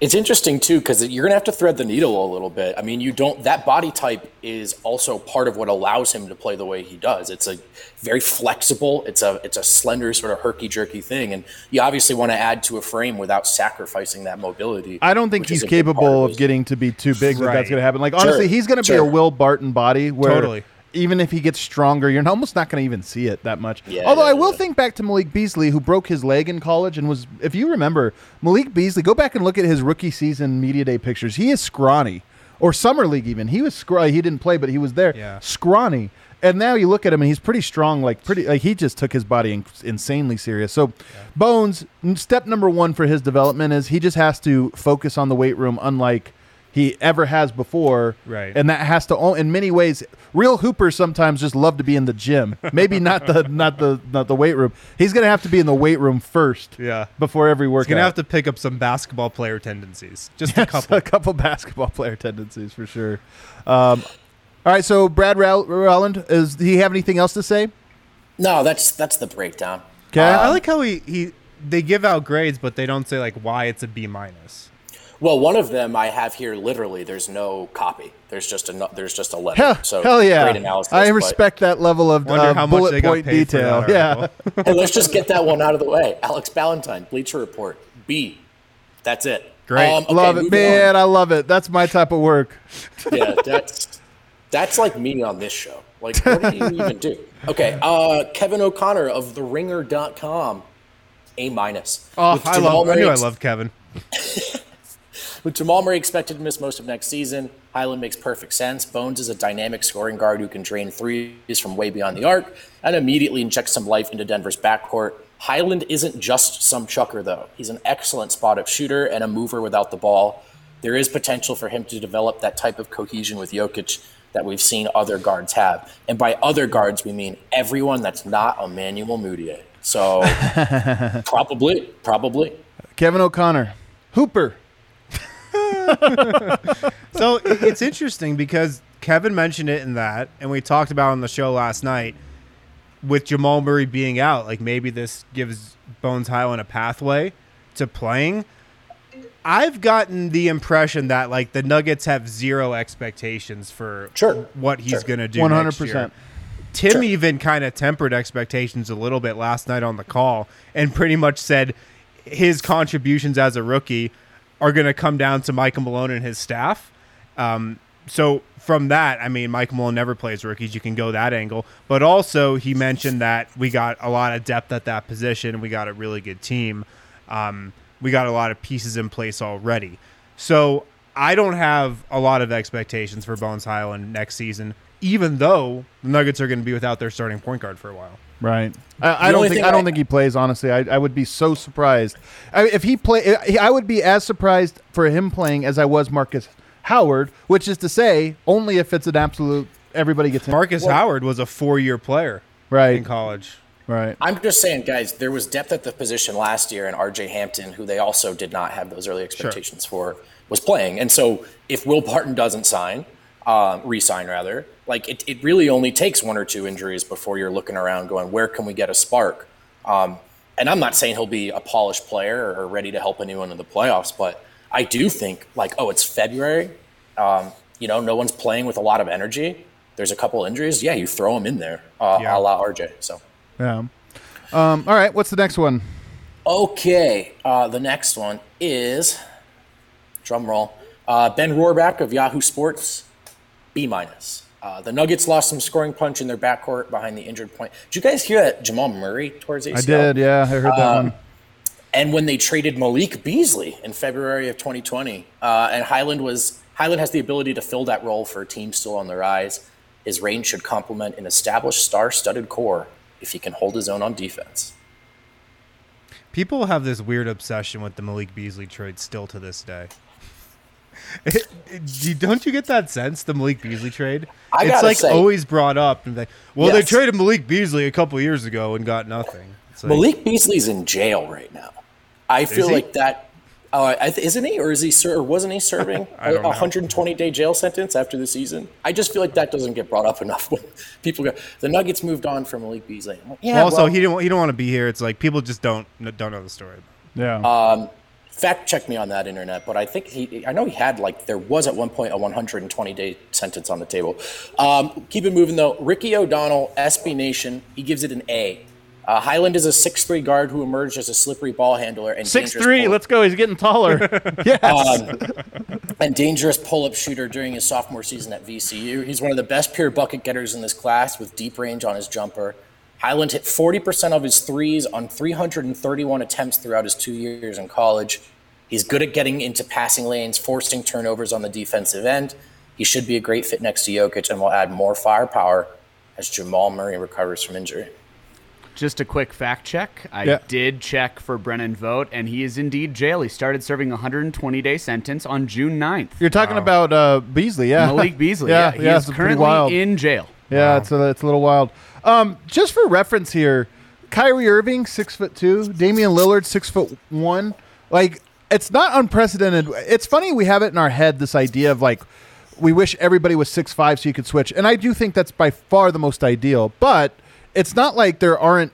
It's interesting too because you're gonna have to thread the needle a little bit. I mean, you don't. That body type is also part of what allows him to play the way he does. It's a very flexible. It's a it's a slender sort of herky jerky thing, and you obviously want to add to a frame without sacrificing that mobility. I don't think he's a big part capable of his- getting to be too big that that's going to happen. Like honestly, Sure, he's going to be sure. a Will Barton body where Totally. Even if he gets stronger, you're almost not going to even see it that much. Yeah, Although yeah, I will yeah. think back to Malik Beasley who broke his leg in college and was if you remember, Malik Beasley, go back and look at his rookie season media day pictures. He is scrawny. Or summer league even. He was scrawny. He didn't play but he was there. Yeah. Scrawny. And now you look at him and he's pretty strong, like pretty like he just took his body in, insanely serious. So Bones, step number 1 for his development is he just has to focus on the weight room unlike he ever has before. Right. And that has to, in many ways, real hoopers sometimes just love to be in the gym. Maybe not the [LAUGHS] not the not the weight room. He's gonna have to be in the weight room first. Yeah. Before every workout. he's going to have to pick up some basketball player tendencies. Just a couple. a couple basketball player tendencies for sure. Um, all right. So Brad Rowland, is do he have anything else to say? No, that's that's the breakdown. Okay. I like how he, he they give out grades, but they don't say like why it's a B minus. Well, one of them I have here. Literally, there's no copy. There's just a no- there's just a letter. hell, so hell yeah. great analysis. I respect that level of uh, how bullet they point detail. Yeah. article. [LAUGHS] Hey, let's just get that one out of the way. Alex Ballentine, Bleacher Report, B. That's it. Great. Um, okay, love it, moving on. man. I love it. That's my type of work. [LAUGHS] yeah, that's that's like me on this show. Like, what do you even do? Okay, [LAUGHS] uh, Kevin O'Connor of TheRinger.com, A minus. Oh, I Jamal love. I knew I ex- loved Kevin. With Jamal Murray expected to miss most of next season, Hyland makes perfect sense. Bones is a dynamic scoring guard who can drain threes from way beyond the arc and immediately inject some life into Denver's backcourt. Hyland isn't just some chucker, though. He's an excellent spot up shooter and a mover without the ball. There is potential for him to develop that type of cohesion with Jokic that we've seen other guards have. And by other guards, we mean everyone that's not Emmanuel Mudiay. So [LAUGHS] probably, probably. Kevin O'Connor, Hooper. [LAUGHS] So it's interesting because Kevin mentioned it in that, and we talked about it on the show last night with Jamal Murray being out. Like maybe this gives Bones Hyland a pathway to playing. I've gotten the impression that like the Nuggets have zero expectations for Sure. what he's Sure. going to do. One hundred percent. Tim Sure. even kind of tempered expectations a little bit last night on the call and pretty much said his contributions as a rookie are going to come down to Michael Malone and his staff. Um, so from that, I mean, Michael Malone never plays rookies. You can go that angle, but also he mentioned that we got a lot of depth at that position. We got a really good team. Um, we got a lot of pieces in place already. So I don't have a lot of expectations for Bones Hyland next season, even though the Nuggets are going to be without their starting point guard for a while. Right. I, I don't think thing I don't I- think he plays. Honestly, I, I would be so surprised I, if he play. I would be as surprised for him playing as I was Marcus Howard, which is to say, only if it's an absolute everybody gets in. Marcus Howard was a four-year player right, in college. Right. I'm just saying, guys, there was depth at the position last year, and RJ Hampton, who they also did not have those early expectations for, was playing. And so if Will Barton doesn't sign, uh, re-sign rather, like it, it really only takes one or two injuries before you're looking around going, where can we get a spark? Um, and I'm not saying he'll be a polished player or ready to help anyone in the playoffs, but I do think like, oh, it's February. Um, you know, no one's playing with a lot of energy. There's a couple injuries. Yeah, you throw them in there, uh, Yeah. a la RJ. So. Yeah. Um, all right. What's the next one? Okay, uh, the next one is drum roll. Uh, ben Rohrbach of Yahoo Sports, B minus. Uh, the Nuggets lost some scoring punch in their backcourt behind the injured point. Did you guys hear that Jamal Murray towards ACL? I did. Yeah, I heard that one. and when they traded Malik Beasley in February of 2020, uh, and Hyland was Hyland has the ability to fill that role for a team still on the rise. His range should complement an established star-studded core if he can hold his own on defense. People have this weird obsession with the Malik Beasley trade still to this day. [LAUGHS] Don't you get that sense the Malik Beasley trade? I it's like say- always brought up and like, well, they traded Malik Beasley a couple years ago and got nothing. It's like, Malik Beasley's in jail right now. I feel like that. Uh, I th- isn't he, or is he, ser- or wasn't he serving [LAUGHS] I a 120 day jail sentence after the season? I just feel like that doesn't get brought up enough when [LAUGHS] people go. The Nuggets moved on from Malik Beasley. Like, yeah, also, well, he didn't. He don't want to be here. It's like people just don't don't know the story. Yeah. Fact check me on that internet, but I think he, I know he had like there was at one point a 120 day sentence on the table. Um, keep it moving though. Ricky O'Donnell, SB Nation, he gives it an A. Uh, Hyland is a 6'3 guard who emerged as a slippery ball handler and Six dangerous three. Let's go. He's getting taller. [LAUGHS] [LAUGHS] yes. and dangerous pull-up shooter during his sophomore season at VCU. He's one of the best pure bucket getters in this class with deep range on his jumper. Hyland hit 40% of his threes on 331 attempts throughout his two years in college. He's good at getting into passing lanes, forcing turnovers on the defensive end. He should be a great fit next to Jokic and will add more firepower as Jamal Murray recovers from injury. Just a quick fact check. I Yeah. did check for Brendan Vogt, and he is indeed jail. He started serving a 120 day sentence on June 9th. You're talking about uh, Beasley, yeah. Malik Beasley. [LAUGHS] yeah, Yeah, he yeah, is currently in jail. Yeah, it's a, it's a little wild. Um, just for reference here, Kyrie Irving six foot two, Damian Lillard six foot one. Like it's not unprecedented. It's funny we have it in our head this idea of like we wish everybody was six five so you could switch, and I do think that's by far the most ideal. But it's not like there aren't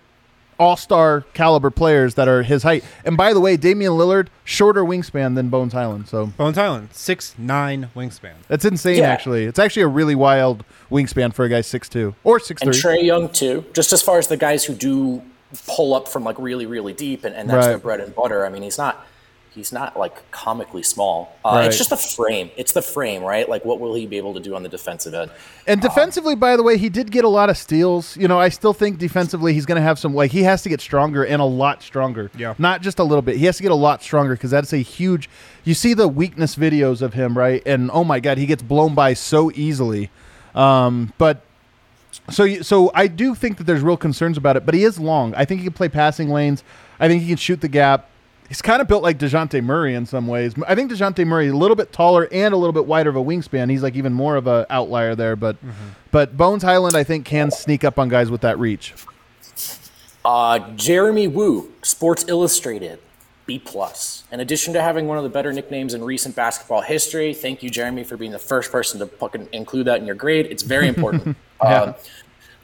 all star caliber players that are his height. And by the way, Damian Lillard shorter wingspan than Bones Hyland, so Bones Hyland, six nine wingspan. that's insane. Yeah. Actually, it's actually a really wild wingspan for a guy six two or six And. Trae Young too. Just as far as the guys who do pull up from like really, really deep, and, and that's Right. their bread and butter. I mean, he's not he's not like comically small. Uh, Right. It's just the frame. It's the frame, right? Like, what will he be able to do on the defensive end? And defensively, by the way, he did get a lot of steals. You know, I still think defensively he's going to have some. Like he has to get stronger and a lot stronger. Yeah. not just a little bit. He has to get a lot stronger because that's a huge. You see the weakness videos of him, right? And oh my god, he gets blown by so easily. Um, but so so I do think that there's real concerns about it. But he is long. I think he can play passing lanes. I think he can shoot the gap. He's kind of built like Dejounte Murray in some ways. I think Dejounte Murray a little bit taller and a little bit wider of a wingspan. He's like even more of an outlier there. But but Bones Hyland, I think, can sneak up on guys with that reach. Uh, Jeremy Woo, Sports Illustrated, B plus. In addition to having one of the better nicknames in recent basketball history, thank you, Jeremy, for being the first person to fucking include that in your grade. It's very important. [LAUGHS] um,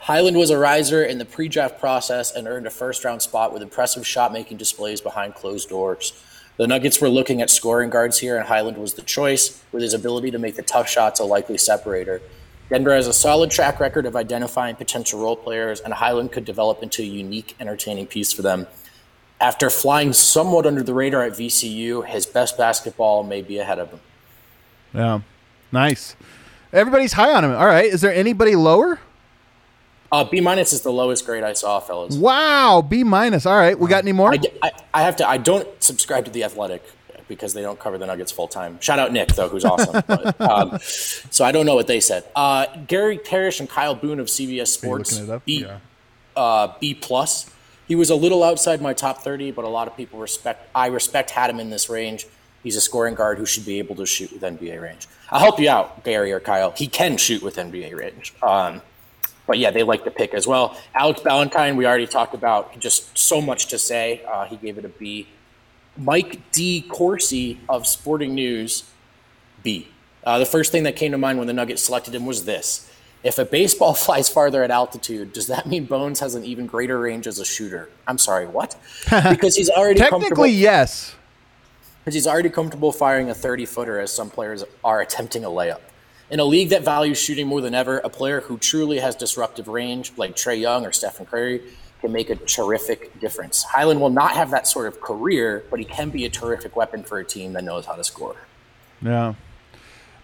Hyland was a riser in the pre-draft process and earned a first-round spot with impressive shot-making displays behind closed doors. The Nuggets were looking at scoring guards here, and Hyland was the choice, with his ability to make the tough shots a likely separator. Denver has a solid track record of identifying potential role players, and Hyland could develop into a unique, entertaining piece for them. After flying somewhat under the radar at VCU, his best basketball may be ahead of him. Yeah, nice. Everybody's high on him. All right, is there anybody lower? Uh, B minus is the lowest grade I saw, fellas. Wow, B minus. All right, we got any more? I, I, I have to. I don't subscribe to the Athletic because they don't cover the Nuggets full time. Shout out Nick though, who's awesome. [LAUGHS] but, um, so I don't know what they said. Uh, Gary Parrish and Kyle Boone of CBS Sports looking it up? B, uh, B plus. He was a little outside my top thirty, but a lot of people respect. I respect had him in this range. He's a scoring guard who should be able to shoot with NBA range. I'll help you out, Gary or Kyle. He can shoot with NBA range. Um, but yeah, they like the pick as well. Alex Ballentine, we already talked about. Just so much to say. Uh, he gave it a B. Mike DeCourcy of Sporting News, B. Uh, the first thing that came to mind when the Nuggets selected him was this. If a baseball [LAUGHS] flies farther at altitude, does that mean Bones has an even greater range as a shooter? I'm sorry, what? [LAUGHS] Because he's already. Technically, yes. Because he's already comfortable firing a 30 footer as some players are attempting a layup. In a league that values shooting more than ever, a player who truly has disruptive range, like Trae Young or Stephen Curry, can make a terrific difference. Hyland will not have that sort of career, but he can be a terrific weapon for a team that knows how to score. Yeah.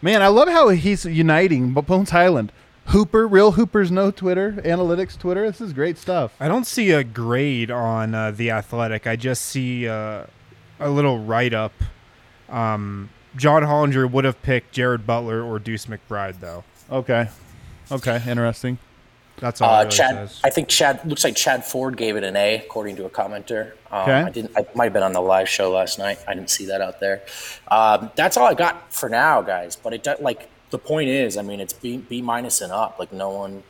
Man, I love how he's uniting but Bones Hyland, Hooper, real Hoopers no Twitter, analytics Twitter. This is great stuff. I don't see a grade on uh, the Athletic. I just see uh, a little write up. Um, John Hollinger would have picked Jared Butler or Deuce McBride, though. Okay. Okay, interesting. That's all Uh, really Chad, says. I think Chad looks like Chad Ford gave it an A, according to a commenter. Um, Okay. I didn't. I might have been on the live show last night. I didn't see that out there. Um, that's all I got for now, guys. But it like the point is, I mean, it's B B minus and up. Like no one,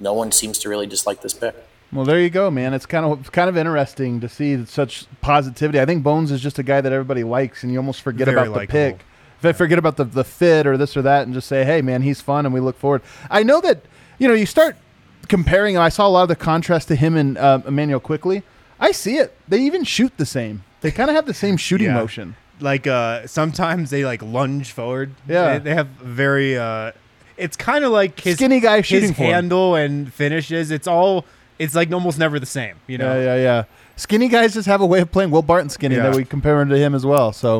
no one seems to really dislike this pick. Well, there you go, man. It's kind of it's kind of interesting to see such positivity. I think Bones is just a guy that everybody likes, and you almost forget Very about the likable. pick. If I forget about the the fit or this or that, and just say, "Hey, man, he's fun," and we look forward. I know that you know you start comparing. And I saw a lot of the contrast to him and uh, Emmanuel quickly. I see it. They even shoot the same. They kind of have the same shooting Yeah. motion. like uh sometimes they like lunge forward. Yeah. they, they have very. uh It's kind of like his Skinny guy his shooting form. handle and finishes. It's all. It's like almost never the same. You know. Yeah, yeah, yeah. Skinny guys just have a way of playing. Will Barton skinny Yeah. that we compare him to him as well. So,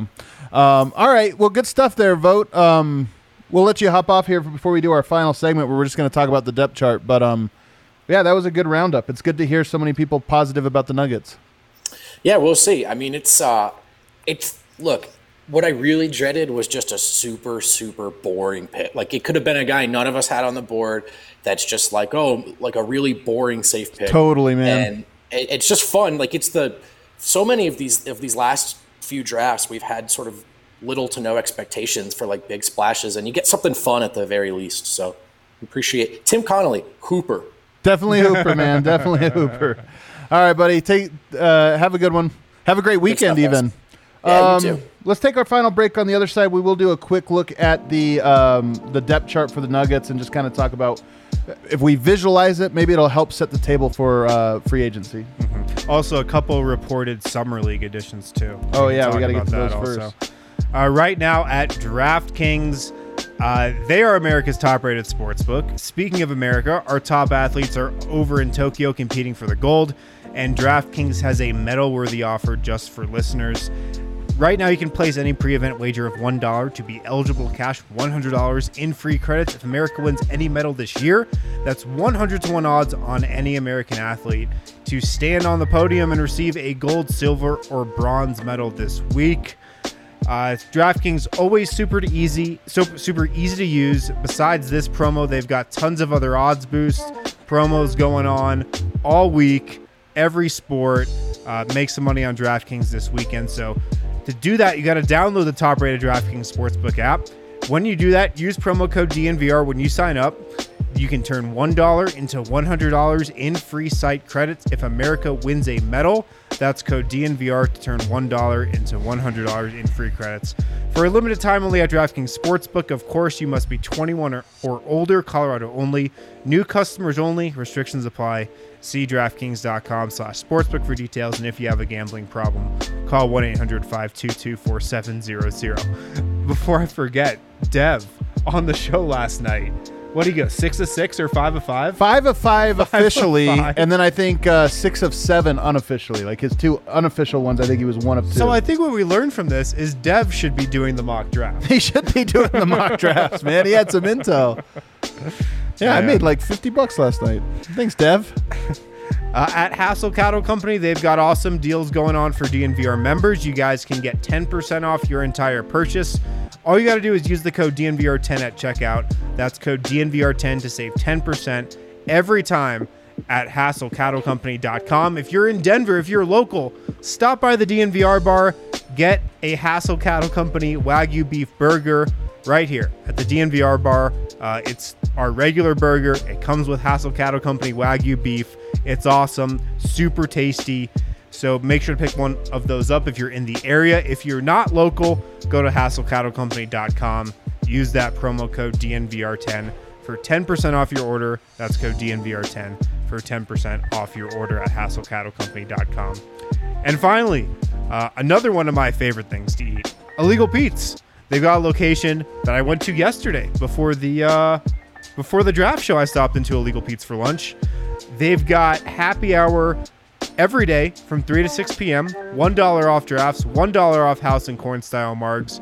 um, all right, well, good stuff there. Vogt. Um, we'll let you hop off here before we do our final segment, where we're just going to talk about the depth chart. But um, yeah, that was a good roundup. It's good to hear so many people positive about the Nuggets. Yeah, we'll see. I mean, it's uh, it's look. What I really dreaded was just a super, super boring pick. Like it could have been a guy none of us had on the board. That's just like oh, like a really boring safe pick. Totally, man. And it, it's just fun. Like it's the so many of these of these last few drafts we've had sort of little to no expectations for like big splashes, and you get something fun at the very least. So appreciate it. Tim Connelly, Hooper. Definitely Hooper, man. [LAUGHS] Definitely Hooper. All right, buddy. Take. Uh, have a good one. Have a great weekend, stuff, guys. even. Yeah, you too. Let's take our final break. On the other side, we will do a quick look at the um, the depth chart for the Nuggets and just kind of talk about if we visualize it, maybe it'll help set the table for uh, free agency. Also, a couple reported summer league additions too. Oh, yeah, we gotta get to that those also. Uh, right now at DraftKings, uh, they are America's top-rated sportsbook. Speaking of America, our top athletes are over in Tokyo competing for the gold, and DraftKings has a medal-worthy offer just for listeners. Right now, you can place any pre-event wager of one dollar to be eligible to cash one hundred dollars in free credits if America wins any medal this year. That's one hundred to one odds on any American athlete to stand on the podium and receive a gold, silver, or bronze medal this week. Uh, DraftKings always super easy, super super easy to use. Besides this promo, they've got tons of other odds boost promos going on all week. Every sport uh, make some money on DraftKings this weekend. So to do that, you got to download the top-rated DraftKings Sportsbook app. When you do that, use promo code DNVR when you sign up. You can turn $1 into $100 in free site credits if America wins a medal. That's code DNVR to turn $1 into $100 in free credits. For a limited time only at DraftKings Sportsbook, of course, you must be 21 or, or older, Colorado only. New customers only, restrictions apply. See DraftKings.com slash sportsbook for details. And if you have a gambling problem, call 1 800 522 4700. Before I forget, Dev on the show last night. What do you go? Six of six or five of five? Five of [LAUGHS] five, of officially, five. and then I think uh, six of seven unofficially. Like his two unofficial ones, I think he was one of two. So I think what we learned from this is Dev should be doing the mock draft. [LAUGHS] he should be doing the mock [LAUGHS] drafts, man. He had some intel. Yeah, I made like fifty bucks last night. Thanks, Dev. [LAUGHS] Uh, at Hassel Cattle Company, they've got awesome deals going on for DNVR members. You guys can get 10% off your entire purchase. All you got to do is use the code DNVR10 at checkout. That's code DNVR10 to save 10% every time at hasslecattlecompany.com. If you're in Denver, if you're local, stop by the DNVR bar, get a Hassel Cattle Company Wagyu beef burger right here at the DNVR bar. Uh, it's our regular burger. It comes with Hassel Cattle Company Wagyu beef. It's awesome, super tasty. So make sure to pick one of those up if you're in the area. If you're not local, go to hasslecattlecompany.com. Use that promo code DNVR10 for 10% off your order. That's code DNVR10 for 10% off your order at hasslecattlecompany.com. And finally, uh, another one of my favorite things to eat Illegal Pete's. They've got a location that I went to yesterday before the uh, before the draft show. I stopped into Illegal Pete's for lunch. They've got happy hour every day from 3 to 6 p.m. $1 off drafts, $1 off house and corn style margs,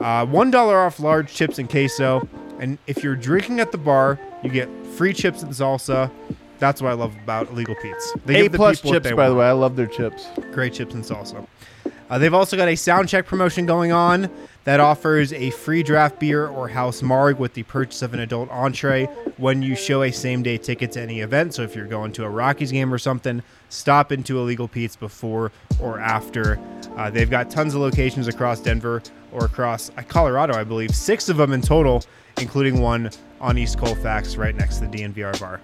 uh, $1 off large chips and queso. And if you're drinking at the bar, You get free chips and salsa. That's what I love about Illegal Pete's. They A give the plus people chips, by the way. I love their chips. Great chips and salsa. Uh, they've also got a sound check promotion going on that offers a free draft beer or house marg with the purchase of an adult entree when you show a same day ticket to any event. So if you're going to a Rockies game or something, stop into Illegal Pete's before or after. Uh, they've got tons of locations across Denver or across uh, Colorado, I believe, six of them in total, including one on East Colfax right next to the DNVR bar.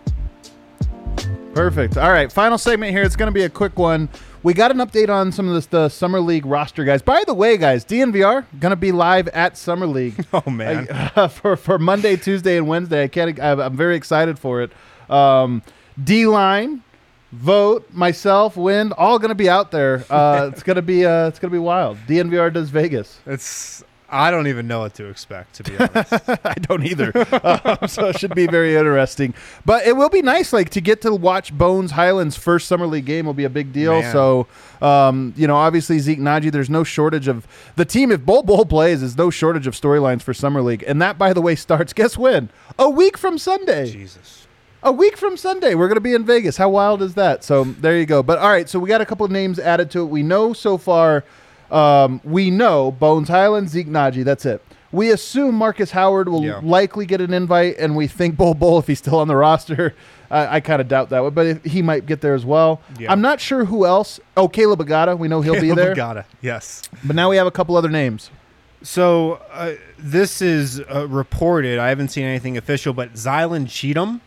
Perfect. All right, final segment here. It's going to be a quick one. We got an update on some of this, the summer league roster guys. By the way, guys, DNVR going to be live at summer league. [LAUGHS] Oh, man. I- [LAUGHS] for for Monday, Tuesday, and Wednesday. I can't. I'm very excited for it. Um, D line, Vogt, myself, Wind, all going to be out there. Uh, [LAUGHS] it's gonna be uh, it's gonna be wild. DNVR does Vegas. It's. I don't even know what to expect, to be honest. [LAUGHS] I don't either. [LAUGHS] um, so it should be very interesting. But it will be nice, like to get to watch Bones Hylands' first summer league game will be a big deal. Man. So, um, you know, obviously Zeke Nnaji, there's no shortage of the team. If Bol Bol plays, there's no shortage of storylines for summer league, and that, by the way, starts. [LAUGHS] Guess when? A week from Sunday. Jesus. A week from Sunday, we're going to be in Vegas. How wild is that? So there you go. But all right, so we got a couple of names added to it. We know so far, um, we know Bones Hyland, Zeke Nnaji. That's it. We assume Marcus Howard will Yeah. likely get an invite, and we think Bol Bol, if he's still on the [LAUGHS] roster, I, I kind of doubt that one, but if, he might get there as well. Yeah. I'm not sure who else. Oh, Caleb Agada, we know he'll be there. Gotta. Yes. But now we have a couple other names. So uh, this is uh, reported. I haven't seen anything official, but Zylan Cheatham.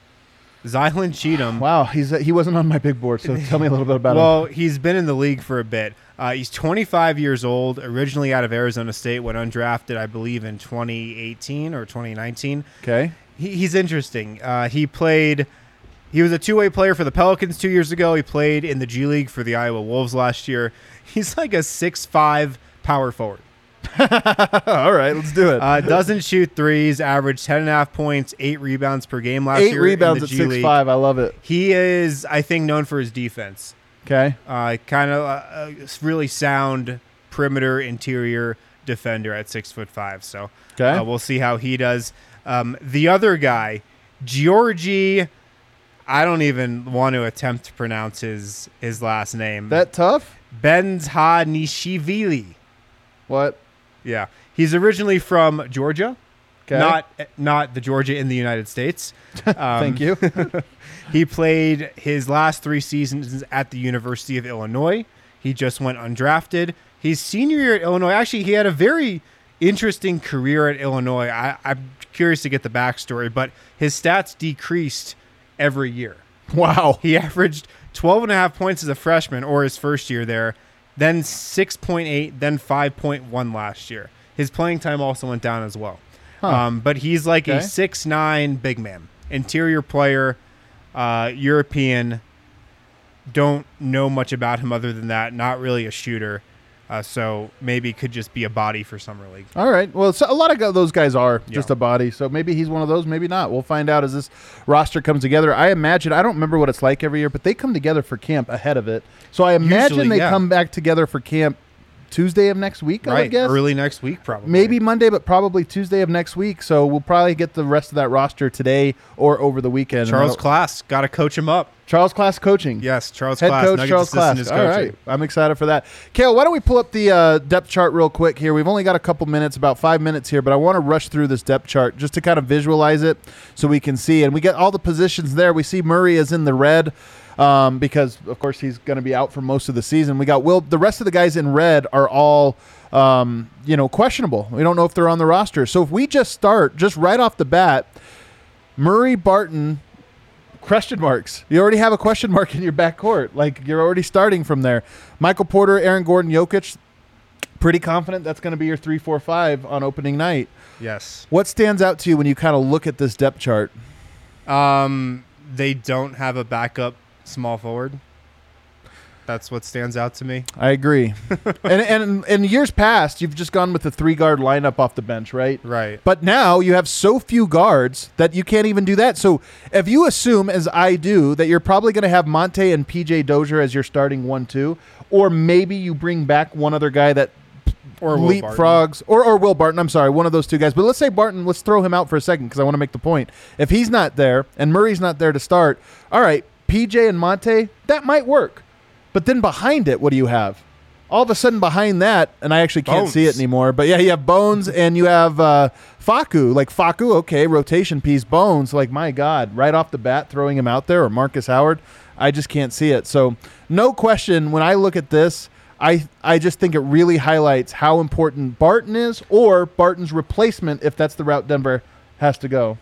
Zylan Cheatham. Wow, he's he wasn't on my big board, so tell me a little bit about him. Well, he's been in the league for a bit. Uh, he's 25 years old, originally out of Arizona State, went undrafted, I believe, in 2018 or 2019. Okay. He, he's interesting. Uh, he played. He was a two-way player for the Pelicans two years ago. He played in the G League for the Iowa Wolves last year. He's like a six-five power forward. [LAUGHS] All right, let's do it. Uh, doesn't shoot threes. Averaged ten and a half points, eight rebounds per game last Eight year. rebounds in the at G six League. five. I love it. He is, I think, known for his defense. Okay. Uh, kind of a, a really sound perimeter interior defender at six foot five. So Okay. uh, we'll see how he does. Um, the other guy, Georgi. I don't even want to attempt to pronounce his his last name. That tough? Bezhanishvili. What? Yeah, he's originally from Georgia. Okay. Not not the Georgia in the United States. Um, [LAUGHS] Thank you. [LAUGHS] He played his last three seasons at the University of Illinois. He just went undrafted. His senior year at Illinois, actually, he had a very interesting career at Illinois. I, I'm curious to get the backstory, but his stats decreased every year. wow. He averaged 12 and a half points as a freshman or his first year there, then 6.8, then 5.1 last year. His playing time also went down as well. Um, but he's like a Okay. six nine big man, interior player, uh, European. Don't know much about him other than that. Not really a shooter. Uh, so maybe could just be a body for summer league. All right. Well, so a lot of those guys are just a body, so maybe he's one of those, maybe not. We'll find out as this roster comes together. I imagine I don't remember what it's like every year, but they come together for camp ahead of it. So I imagine Usually, they yeah. come back together for camp Tuesday of next week. I would right, guess early next week probably. maybe Monday, but probably Tuesday of next week. So we'll probably get the rest of that roster today or over the weekend. Charles Klask got to coach him up. Charles Klask coaching. Yes, Charles Head Klask. coach Nuggets Charles Klask. All I'm excited for that. Kale, why don't we pull up the uh, depth chart real quick here? We've only got a couple minutes, about five minutes here, but I want to rush through this depth chart just to kind of visualize it so we can see. And we get all the positions there. We see Murray is in the red um, because, of course, he's going to be out for most of the season. We got Will. The rest of the guys in red are all. Um, you know, questionable. We don't know if they're on the roster. So if we just start, just right off the bat, Murray, Barton, question marks. You already have a question mark in your backcourt. Like you're already starting from there. Michael Porter, Aaron Gordon, Jokic. Pretty confident that's going to be your three, four, five on opening night. Yes. What stands out to you when you kind of look at this depth chart? Um, they don't have a backup small forward. That's what stands out to me. I agree. [LAUGHS] and, and in years past, you've just gone with the three guard lineup off the bench, right? Right. But now you have so few guards that you can't even do that. So if you assume, as I do, that you're probably going to have Monte and PJ Dozier as your starting one, two, or maybe you bring back one other guy that Or Will Barton. leapfrogs or or Will Barton. I'm sorry, one of those two guys. But let's say Barton. Let's throw him out for a second because I want to make the point. If he's not there and Murray's not there to start, all right, PJ and Monte that might work. But then behind it, what do you have? All of a sudden behind that, and I actually can't see it anymore. But yeah, you have Bones and you have uh, Facu. Like Facu, okay, rotation piece. Bones, like my God, right off the bat, throwing him out there or Marcus Howard. I just can't see it. So no question. When I look at this, I I just think it really highlights how important Barton is, or Barton's replacement if that's the route Denver has to go.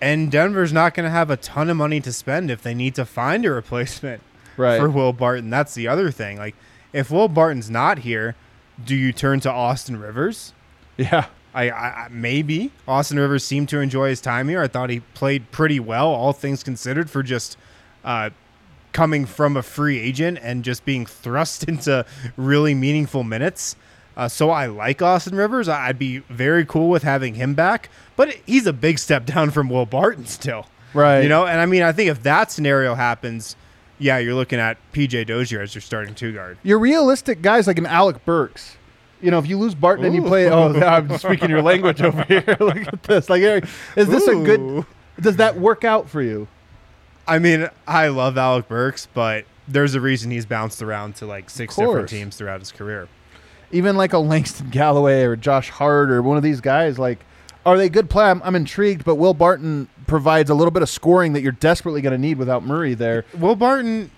And Denver's not going to have a ton of money to spend if they need to find a replacement [LAUGHS] Right. for Will Barton. That's the other thing. Like, if Will Barton's not here, do you turn to Austin Rivers? Yeah. I, I maybe Austin Rivers seemed to enjoy his time here. I thought he played pretty well, all things considered, for just uh, coming from a free agent and just being [LAUGHS] thrust into really meaningful minutes. Uh, so I like Austin Rivers. I'd be very cool with having him back, but he's a big step [LAUGHS] down from Will Barton still. Right. You know, and I mean, I think if that scenario happens, yeah, you're looking at PJ Dozier as your starting two guard. You're realistic guys like an Alec Burks. You know, if you lose Barton and you play, oh, I'm speaking your language over here. [LAUGHS] Look at this. Like, Eric, is this a good? Does that work out for you? I mean, I love Alec Burks, but there's a reason he's bounced around to like six different teams throughout his career. Even like a Langston Galloway or Josh Hart or one of these guys, like, are they good play? I'm, I'm intrigued, but Will Barton provides a little bit of scoring that you're desperately going to need without Murray there. Will Barton,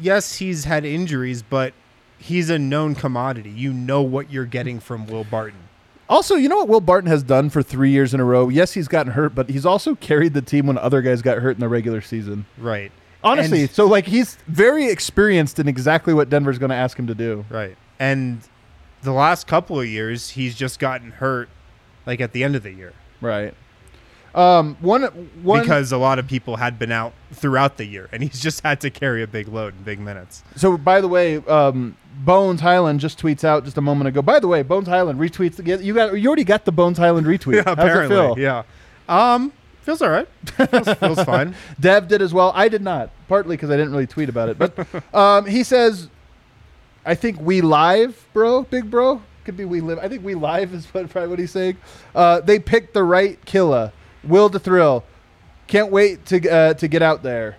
yes, he's had injuries, but he's a known commodity. You know what you're getting from Will Barton. Also, you know what Will Barton has done for three years in a row? Yes, he's gotten hurt, but he's also carried the team when other guys got hurt in the regular season. Right. Honestly, And- so like he's very experienced in exactly what Denver's going to ask him to do. right. And the last couple of years, he's just gotten hurt like at the end of the year Right. Um, one, one because a lot of people had been out throughout the year and he's [LAUGHS] just had to carry a big load in big minutes. So, by the way, um, Bones Hyland just tweets out just a moment ago. By the way, Bones Hyland retweets. You got you already got the Bones Hyland [LAUGHS] retweet. How's it feel? Yeah. Um, feels all right. feels, feels [LAUGHS] fine. Dev did as well. I did not, partly because I didn't really tweet about it. But um, he says, "I think we live, bro, big bro." Could be we live. I think we live is what probably what he's saying. Uh, they picked the right killer, Will to thrill. Can't wait to uh, to get out there.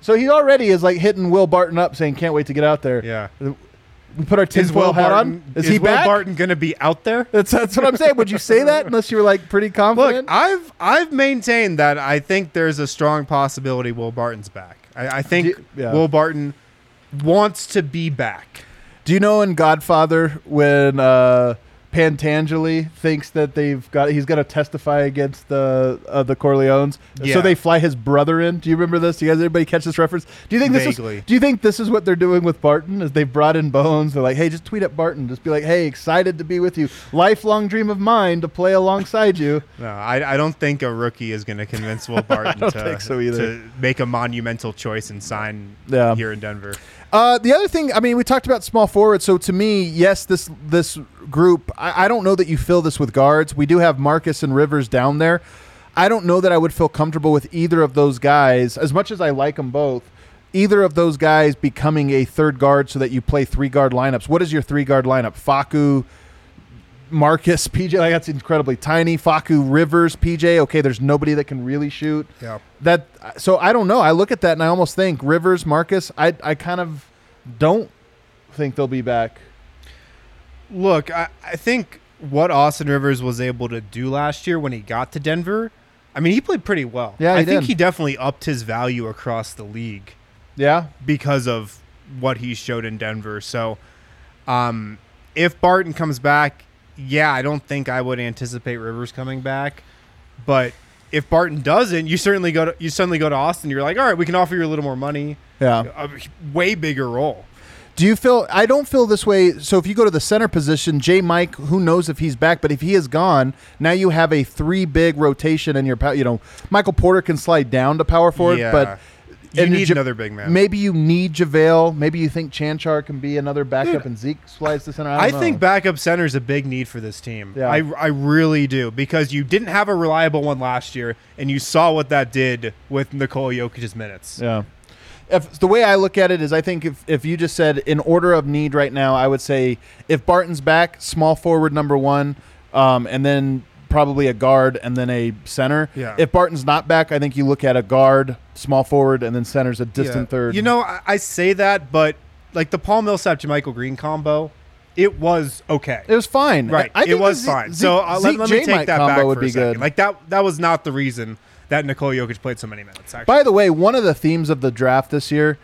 So he already is like hitting Will Barton up, saying, "Can't wait to get out there." Yeah. We put our Is tinfoil Will hat Barton, on. Is, he Will back? Barton going to be out there? That's that's what I'm saying. Would you say that unless you were like pretty confident? Look? I've I've maintained that I think there's a strong possibility Will Barton's back. I, I think Do- yeah. Will Barton wants to be back. Do you know in Godfather when uh, Pentangeli thinks that they've got he's going to testify against the uh, the Corleones, Yeah. so they fly his brother in? Do you remember this? Do you guys anybody catch this reference? Do you think this Vaguely. is? Do you think this is what they're doing with Barton? Is they brought in Bones? They're like, hey, just tweet at Barton. Just be like, hey, excited to be with you. Lifelong dream of mine to play alongside you. [LAUGHS] No, I, I don't think a rookie is going to convince Will [LAUGHS] Barton to, so to make a monumental choice and sign Yeah. here in Denver. Uh, the other thing, I mean, we talked about small forward. So to me, yes, this this group, I, I don't know that you fill this with guards. We do have Marcus and Rivers down there. I don't know that I would feel comfortable with either of those guys, as much as I like them both. Either of those guys becoming a third guard so that you play three guard lineups. What is your three guard lineup? Facu, Marcus, PJ. Like that's incredibly tiny. Facu, Rivers, PJ. Okay, there's nobody that can really shoot Yeah. that so I don't know. I look at that and I almost think Rivers, Marcus. I I kind of don't think they'll be back. Look, I, I think what Austin Rivers was able to do last year when he got to Denver, I mean, he played pretty well. Yeah, I think did. he definitely upped his value across the league. Yeah, because of what he showed in Denver. So, um, if Barton comes back, yeah, I don't think I would anticipate Rivers coming back. But if Barton doesn't, you certainly go to you suddenly go to Austin. You're like, all right, we can offer you a little more money, yeah. a way bigger role. Do you feel? I don't feel this way. So if you go to the center position, Jay Mike, who knows if he's back? But if he is gone, now you have a three big rotation in your. You know, Michael Porter can slide down to power forward, Yeah. but You and need another big man. Maybe you need JaVale. Maybe you think Čančar can be another backup, and Zeke slides to center. I, I think backup center is a big need for this team. Yeah. I, I really do because you didn't have a reliable one last year, and you saw what that did with Nikola Jokic's minutes. Yeah. if the way I look at it is, I think if, if you just said in order of need right now, I would say if Barton's back, small forward number one, um, and then probably a guard and then a center. Yeah. If Barton's not back, I think you look at a guard, small forward, and then center's a distant Yeah. third. You know, I, I say that, but like the Paul Millsap to Michael Green combo, it was okay. it was fine. right. I, I it was Ze- fine. Ze- so uh, let, let me J. take that combo back would for be a good. Like that that was not the reason that Nikola Jokic played so many minutes. Actually. By the way, one of the themes of the draft this year,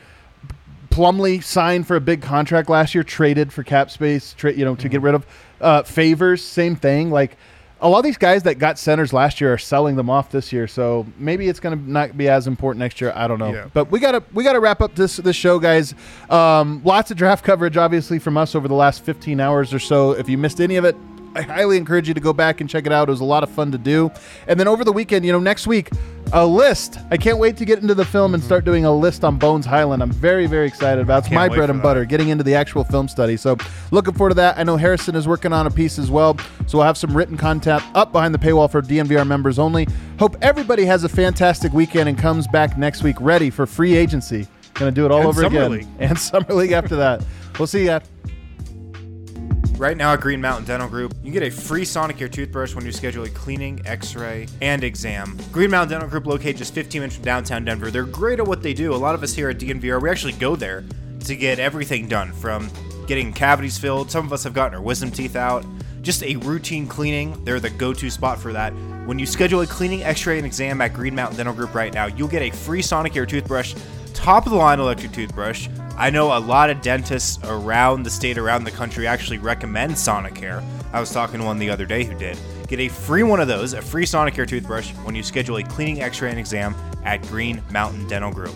Plumlee signed for a big contract last year, traded for cap space, tra- you know, to get Mm-hmm. rid of uh, favors. Same thing. Like a lot of these guys that got centers last year are selling them off this year, so maybe it's going to not be as important next year. I don't know. Yeah. But we gotta we gotta wrap up this this show, guys. Um, lots of draft coverage, obviously, from us over the last 15 hours or so. If you missed any of it. I highly encourage you to go back and check it out. It was a lot of fun to do. And then over the weekend, you know, next week, a list. I can't wait to get into the film and start doing a list on Bones Hyland. I'm very, very excited about. It's my bread and butter, getting into the actual film study. So looking forward to that. I know Harrison is working on a piece as well. So we'll have some written content up behind the paywall for DNVR members only. Hope everybody has a fantastic weekend and comes back next week ready for free agency. Gonna do it all And over again. League. [LAUGHS] And Summer League after that. We'll see ya. Right now at Green Mountain Dental Group, you can get a free Sonicare toothbrush when you schedule a cleaning, x-ray, and exam. Green Mountain Dental Group located just 15 minutes from downtown Denver. They're great at what they do. A lot of us here at DNVR, we actually go there to get everything done from getting cavities filled. Some of us have gotten our wisdom teeth out. Just a routine cleaning. They're the go-to spot for that. When you schedule a cleaning, x-ray, and exam at Green Mountain Dental Group right now, you'll get a free Sonicare toothbrush, top of the line electric toothbrush. I know a lot of dentists around the state, around the country, actually recommend Sonicare. I was talking to one the other day who did. Get a free one of those, a free Sonicare toothbrush, when you schedule a cleaning, x ray, and exam at Green Mountain Dental Group.